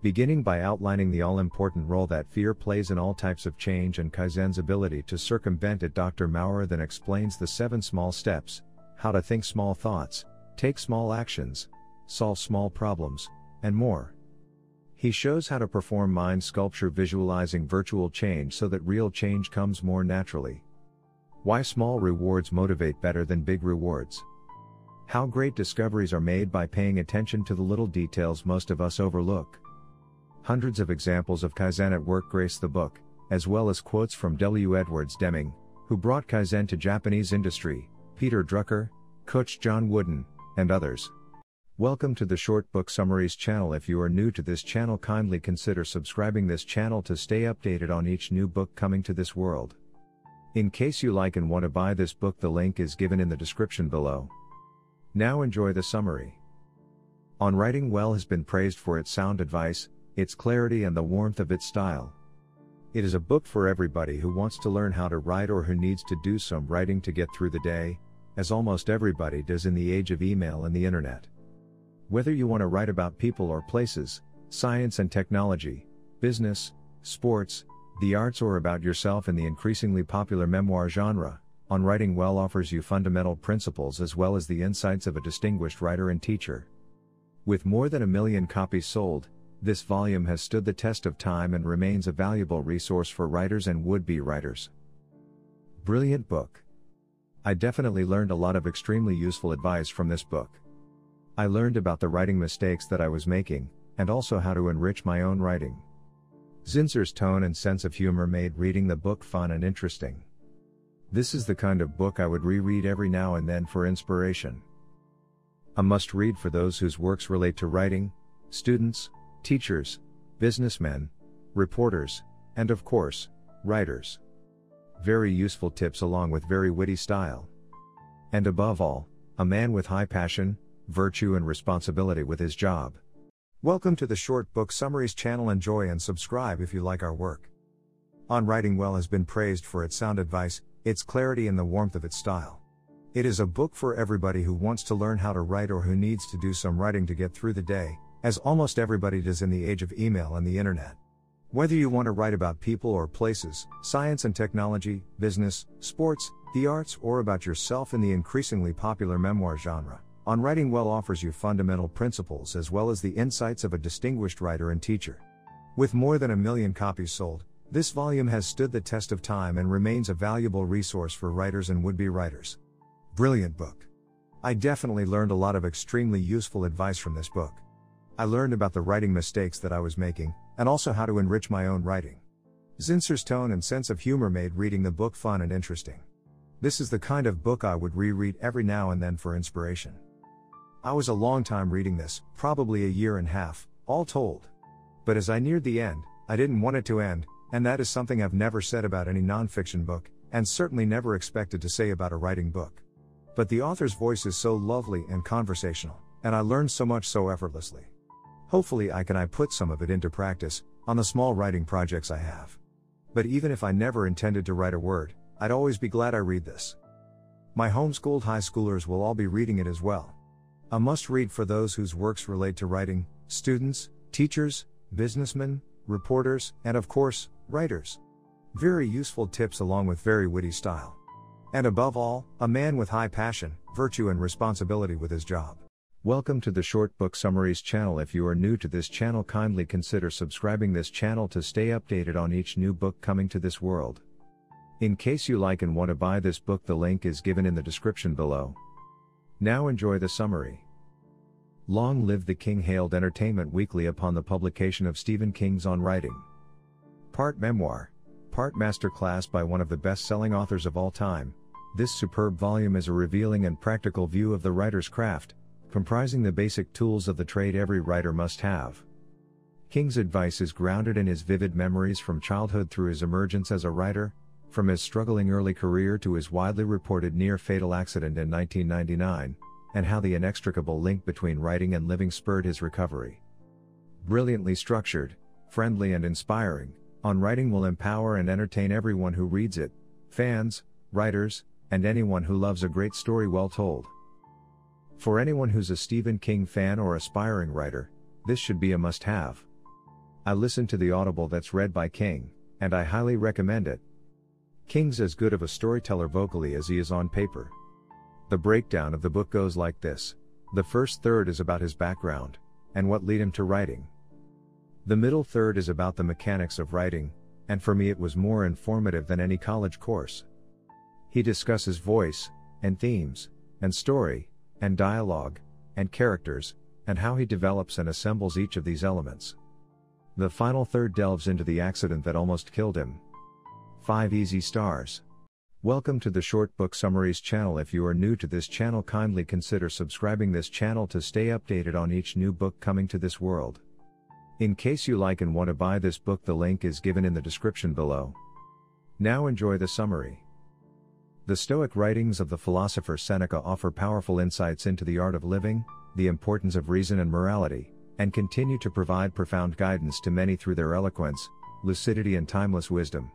Beginning by outlining the all important role that fear plays in all types of change and Kaizen's ability to circumvent it, Dr. Maurer then explains the seven small steps, how to think small thoughts, take small actions, solve small problems, and more. He shows how to perform mind sculpture visualizing virtual change so that real change comes more naturally. Why small rewards motivate better than big rewards. How great discoveries are made by paying attention to the little details most of us overlook. Hundreds of examples of Kaizen at work grace the book, as well as quotes from W. Edwards Deming, who brought Kaizen to Japanese industry, Peter Drucker, Coach John Wooden, and others. Welcome to the Short Book Summaries channel. If you are new to this channel, kindly consider subscribing this channel to stay updated on each new book coming to this world. In case you like and want to buy this book, the link is given in the description below. Now enjoy the summary. On Writing Well has been praised for its sound advice, its clarity, and the warmth of its style. It is a book for everybody who wants to learn how to write or who needs to do some writing to get through the day, as almost everybody does in the age of email and the internet. Whether you want to write about people or places, science and technology, business, sports, the arts, or about yourself in the increasingly popular memoir genre, On Writing Well offers you fundamental principles as well as the insights of a distinguished writer and teacher. With more than a million copies sold, this volume has stood the test of time and remains a valuable resource for writers and would be writers. Brilliant book. I definitely learned a lot of extremely useful advice from this book. I learned about the writing mistakes that I was making, and also how to enrich my own writing. Zinsser's tone and sense of humor made reading the book fun and interesting. This is the kind of book I would reread every now and then for inspiration. A must read for those whose works relate to writing, students, teachers, businessmen, reporters, and of course, writers. Very useful tips along with very witty style. And above all, a man with high passion, virtue, and responsibility with his job. Welcome to the Short Book Summaries channel. Enjoy and subscribe if you like our work. On Writing Well has been praised for its sound advice, its clarity, and the warmth of its style. It is a book for everybody who wants to learn how to write or who needs to do some writing to get through the day, as almost everybody does in the age of email and the internet. Whether you want to write about people or places, science and technology, business, sports, the arts, or about yourself in the increasingly popular memoir genre. On Writing Well offers you fundamental principles as well as the insights of a distinguished writer and teacher. With more than a million copies sold, this volume has stood the test of time and remains a valuable resource for writers and would be writers. Brilliant book. I definitely learned a lot of extremely useful advice from this book. I learned about the writing mistakes that I was making, and also how to enrich my own writing. Zinsser's tone and sense of humor made reading the book fun and interesting. This is the kind of book I would reread every now and then for inspiration. I was a long time reading this, probably a year and a half, all told. But as I neared the end, I didn't want it to end, and that is something I've never said about any nonfiction book, and certainly never expected to say about a writing book. But the author's voice is so lovely and conversational, and I learned so much so effortlessly. Hopefully, I can I put some of it into practice on the small writing projects I have. But even if I never intended to write a word, I'd always be glad I read this. My homeschooled high schoolers will all be reading it as well. A must read for those whose works relate to writing, students, teachers, businessmen, reporters, and of course, writers. Very useful tips along with very witty style. And above all, a man with high passion, virtue, and responsibility with his job. Welcome to the Short Book Summaries channel. If you are new to this channel, kindly consider subscribing this channel to stay updated on each new book coming to this world. In case you like and want to buy this book, the link is given in the description below. Now enjoy the summary. Long live the King hailed Entertainment Weekly upon the publication of Stephen King's On Writing. Part memoir, part masterclass by one of the best selling authors of all time, this superb volume is a revealing and practical view of the writer's craft, comprising the basic tools of the trade every writer must have. King's advice is grounded in his vivid memories from childhood through his emergence as a writer, from his struggling early career to his widely reported near fatal accident in 1999, and how the inextricable link between writing and living spurred his recovery. Brilliantly structured, friendly, and inspiring, On Writing will empower and entertain everyone who reads it fans, writers, and anyone who loves a great story well told. For anyone who's a Stephen King fan or aspiring writer, this should be a must have. I listened to the Audible that's read by King, and I highly recommend it. King's as good of a storyteller vocally as he is on paper. The breakdown of the book goes like this The first third is about his background, and what led him to writing. The middle third is about the mechanics of writing, and for me it was more informative than any college course. He discusses voice, and themes, and story, and dialogue, and characters, and how he develops and assembles each of these elements. The final third delves into the accident that almost killed him. 5 easy stars. Welcome to the Short Book Summaries channel. If you are new to this channel, kindly consider subscribing this channel to stay updated on each new book coming to this world. In case you like and want to buy this book, the link is given in the description below. Now enjoy the summary. The Stoic writings of the philosopher Seneca offer powerful insights into the art of living, the importance of reason and morality, and continue to provide profound guidance to many through their eloquence, lucidity, and timeless wisdom.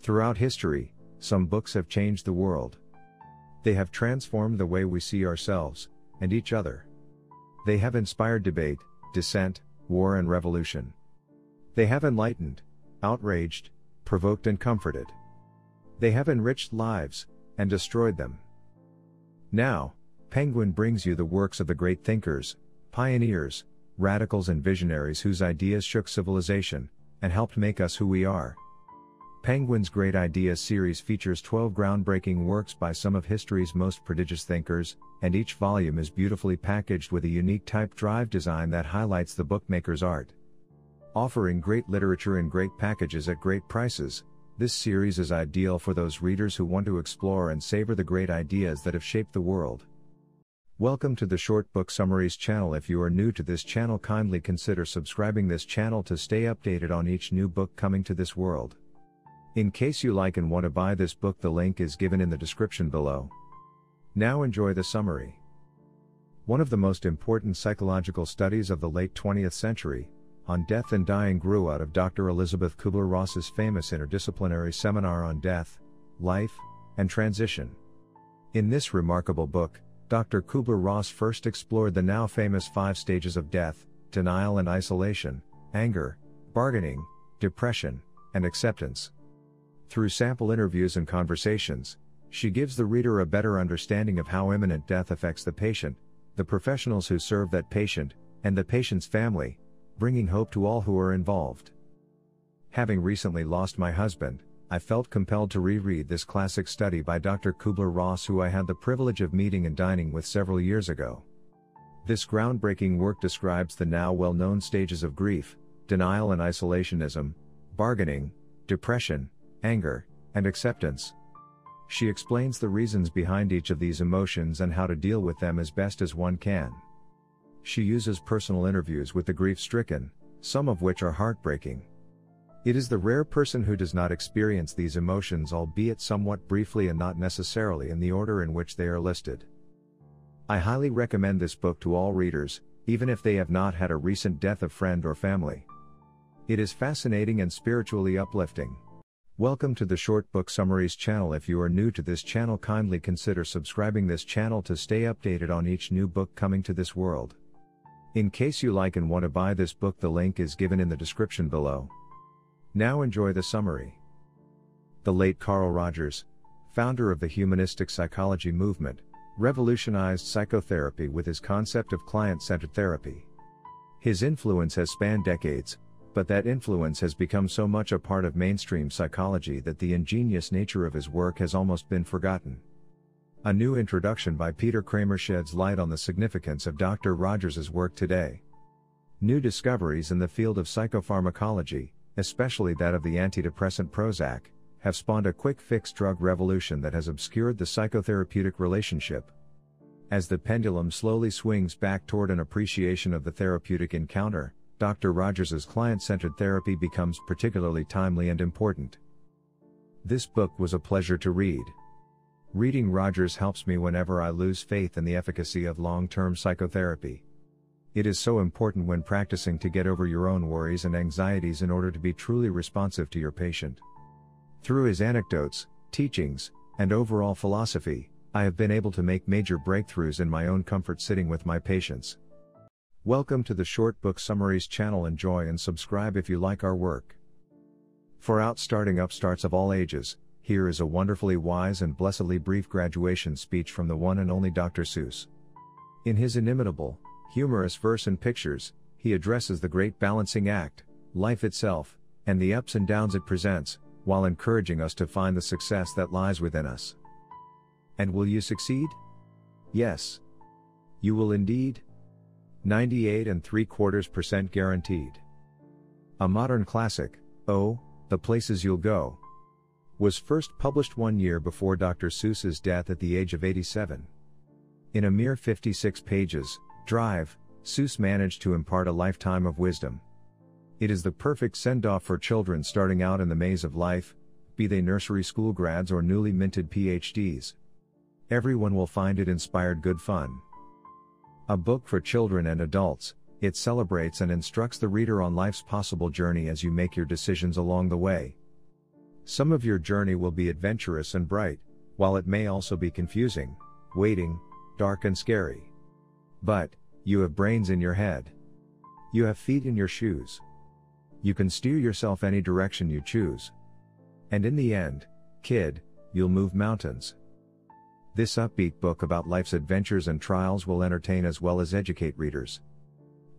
Throughout history, some books have changed the world. They have transformed the way we see ourselves, and each other. They have inspired debate, dissent, war, and revolution. They have enlightened, outraged, provoked, and comforted. They have enriched lives, and destroyed them. Now, Penguin brings you the works of the great thinkers, pioneers, radicals, and visionaries whose ideas shook civilization, and helped make us who we are. Penguin's Great Ideas series features 12 groundbreaking works by some of history's most prodigious thinkers, and each volume is beautifully packaged with a unique type drive design that highlights the bookmaker's art. Offering great literature in great packages at great prices, this series is ideal for those readers who want to explore and savor the great ideas that have shaped the world. Welcome to the Short Book Summaries channel. If you are new to this channel, kindly consider subscribing this channel to stay updated on each new book coming to this world. In case you like and want to buy this book, the link is given in the description below. Now enjoy the summary. One of the most important psychological studies of the late 20th century, on Death and Dying grew out of Dr. Elisabeth Kubler Ross's famous interdisciplinary seminar on death, life, and transition. In this remarkable book, Dr. Kubler Ross first explored the now famous five stages of death denial and isolation, anger, bargaining, depression, and acceptance. Through sample interviews and conversations, she gives the reader a better understanding of how imminent death affects the patient, the professionals who serve that patient, and the patient's family, bringing hope to all who are involved. Having recently lost my husband, I felt compelled to reread this classic study by Dr. Kubler Ross, who I had the privilege of meeting and dining with several years ago. This groundbreaking work describes the now well known stages of grief, denial and isolationism, bargaining, depression, anger, and acceptance. She explains the reasons behind each of these emotions and how to deal with them as best as one can. She uses personal interviews with the grief stricken, some of which are heartbreaking. It is the rare person who does not experience these emotions, albeit somewhat briefly and not necessarily in the order in which they are listed. I highly recommend this book to all readers, even if they have not had a recent death of friend or family. It is fascinating and spiritually uplifting. Welcome to the Short Book Summaries channel. If you are new to this channel, kindly consider subscribing this channel to stay updated on each new book coming to this world. In case you like and want to buy this book, the link is given in the description below. Now enjoy the summary. The late Carl Rogers, founder of the humanistic psychology movement, revolutionized psychotherapy with his concept of client centered therapy. His influence has spanned decades, but that influence has become so much a part of mainstream psychology that the ingenious nature of his work has almost been forgotten. A new introduction by Peter Kramer sheds light on the significance of Dr. Rogers's work today. New discoveries in the field of psychopharmacology, especially that of the antidepressant Prozac, have spawned a quick fix drug revolution that has obscured the psychotherapeutic relationship. As the pendulum slowly swings back toward an appreciation of the therapeutic encounter, Dr. Rogers's client centered therapy becomes particularly timely and important. This book was a pleasure to read. Reading Rogers helps me whenever I lose faith in the efficacy of long term psychotherapy. It is so important when practicing to get over your own worries and anxieties in order to be truly responsive to your patient. Through his anecdotes, teachings, and overall philosophy, I have been able to make major breakthroughs in my own comfort sitting with my patients. Welcome to the Short Book Summaries channel. Enjoy and subscribe if you like our work. For outstarting upstarts of all ages, here is a wonderfully wise and blessedly brief graduation speech from the one and only Dr. Seuss. In his inimitable, humorous verse and pictures, he addresses the great balancing act, life itself, and the ups and downs it presents, while encouraging us to find the success that lies within us. And will you succeed? Yes. You will indeed. 98 and 3 quarters percent guaranteed. A modern classic, Oh, The Places You'll Go, was first published one year before Dr. Seuss's death at the age of 87. In a mere 56 pages, Dr., Seuss managed to impart a lifetime of wisdom. It is the perfect send off for children starting out in the maze of life, be they nursery school grads or newly minted PhDs. Everyone will find it inspired good fun. A book for children and adults, it celebrates and instructs the reader on life's possible journey as you make your decisions along the way. Some of your journey will be adventurous and bright, while it may also be confusing, waiting, dark and scary. But, you have brains in your head. You have feet in your shoes. You can steer yourself any direction you choose. And in the end, kid, you'll move mountains. This upbeat book about life's adventures and trials will entertain as well as educate readers.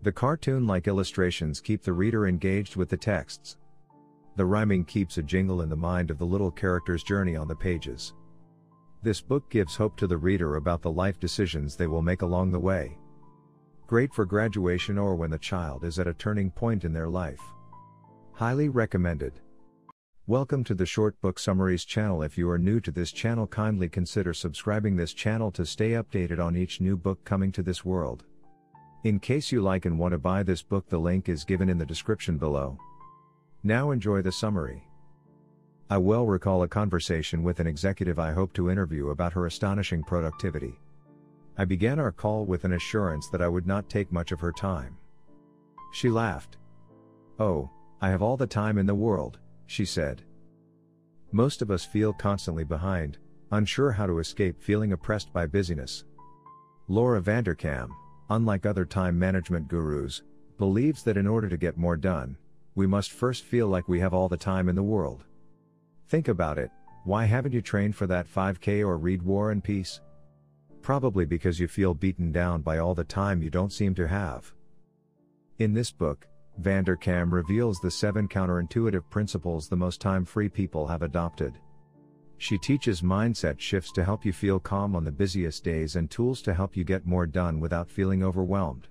The cartoon like illustrations keep the reader engaged with the texts. The rhyming keeps a jingle in the mind of the little character's journey on the pages. This book gives hope to the reader about the life decisions they will make along the way. Great for graduation or when the child is at a turning point in their life. Highly recommended. Welcome to the Short Book Summaries channel. If you are new to this channel, kindly consider subscribing this channel to stay updated on each new book coming to this world. In case you like and want to buy this book, the link is given in the description below. Now enjoy the summary. I well recall a conversation with an executive I hope to interview about her astonishing productivity. I began our call with an assurance that I would not take much of her time. She laughed. Oh, I have all the time in the world, she said. Most of us feel constantly behind, unsure how to escape feeling oppressed by busyness. Laura Vanderkam, unlike other time management gurus, believes that in order to get more done, we must first feel like we have all the time in the world. Think about it, why haven't you trained for that 5K or read War and Peace? Probably because you feel beaten down by all the time you don't seem to have. In this book, Vanderkam reveals the seven counterintuitive principles the most time free people have adopted. She teaches mindset shifts to help you feel calm on the busiest days and tools to help you get more done without feeling overwhelmed.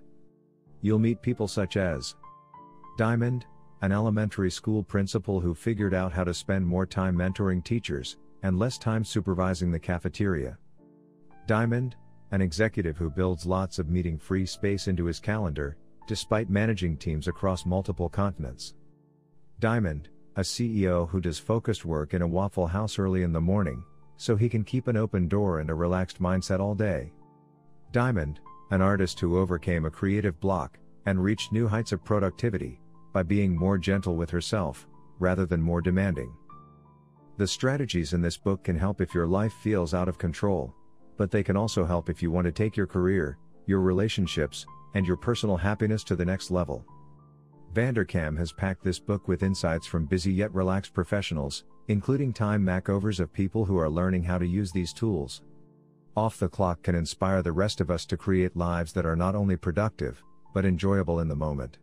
You'll meet people such as Diamond, an elementary school principal who figured out how to spend more time mentoring teachers and less time supervising the cafeteria. Diamond, an executive who builds lots of meeting free space into his calendar despite managing teams across multiple continents. Diamond, a CEO who does focused work in a Waffle House early in the morning, so he can keep an open door and a relaxed mindset all day. Diamond, an artist who overcame a creative block and reached new heights of productivity by being more gentle with herself rather than more demanding. The strategies in this book can help if your life feels out of control, but they can also help if you want to take your career, your relationships, and your personal happiness to the next level. Vanderkam has packed this book with insights from busy yet relaxed professionals, including time makeovers of people who are learning how to use these tools. Off the clock can inspire the rest of us to create lives that are not only productive, but enjoyable in the moment.